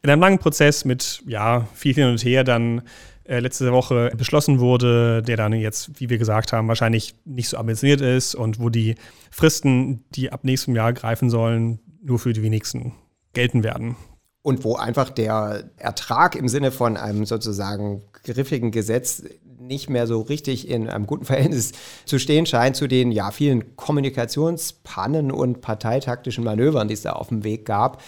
in einem langen Prozess mit ja, viel hin und her dann äh, letzte Woche beschlossen wurde, der dann jetzt, wie wir gesagt haben, wahrscheinlich nicht so ambitioniert ist und wo die Fristen, die ab nächstem Jahr greifen sollen, nur für die wenigsten gelten werden. Und wo einfach der Ertrag im Sinne von einem sozusagen griffigen Gesetz nicht mehr so richtig in einem guten Verhältnis zu stehen scheint zu den ja vielen Kommunikationspannen und parteitaktischen Manövern, die es da auf dem Weg gab,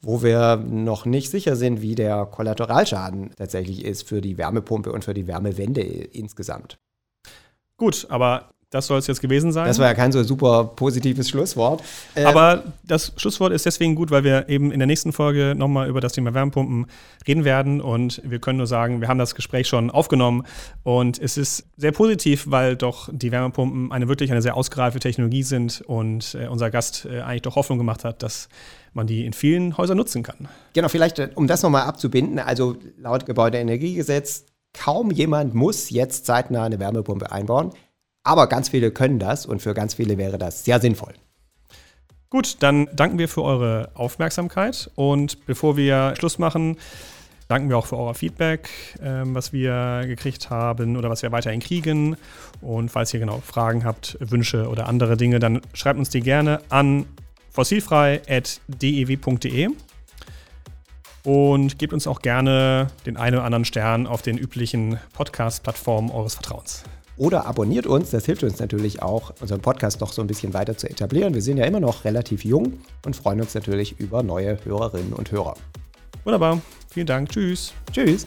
wo wir noch nicht sicher sind, wie der Kollateralschaden tatsächlich ist für die Wärmepumpe und für die Wärmewende insgesamt. Gut, aber das soll es jetzt gewesen sein. Das war ja kein so super positives Schlusswort. Äh, Aber das Schlusswort ist deswegen gut, weil wir eben in der nächsten Folge nochmal über das Thema Wärmepumpen reden werden. Und wir können nur sagen, wir haben das Gespräch schon aufgenommen. Und es ist sehr positiv, weil doch die Wärmepumpen eine wirklich eine sehr ausgereifte Technologie sind und äh, unser Gast äh, eigentlich doch Hoffnung gemacht hat, dass man die in vielen Häusern nutzen kann. Genau, vielleicht, äh, um das nochmal abzubinden, also laut Gebäudeenergiegesetz, kaum jemand muss jetzt zeitnah eine Wärmepumpe einbauen. Aber ganz viele können das und für ganz viele wäre das sehr sinnvoll. Gut, dann danken wir für eure Aufmerksamkeit und bevor wir Schluss machen, danken wir auch für euer Feedback, ähm, was wir gekriegt haben oder was wir weiterhin kriegen. Und falls ihr genau Fragen habt, Wünsche oder andere Dinge, dann schreibt uns die gerne an fossilfrei.dew.de und gebt uns auch gerne den einen oder anderen Stern auf den üblichen Podcast-Plattformen eures Vertrauens. Oder abonniert uns, das hilft uns natürlich auch, unseren Podcast noch so ein bisschen weiter zu etablieren. Wir sind ja immer noch relativ jung und freuen uns natürlich über neue Hörerinnen und Hörer. Wunderbar, vielen Dank, tschüss. Tschüss.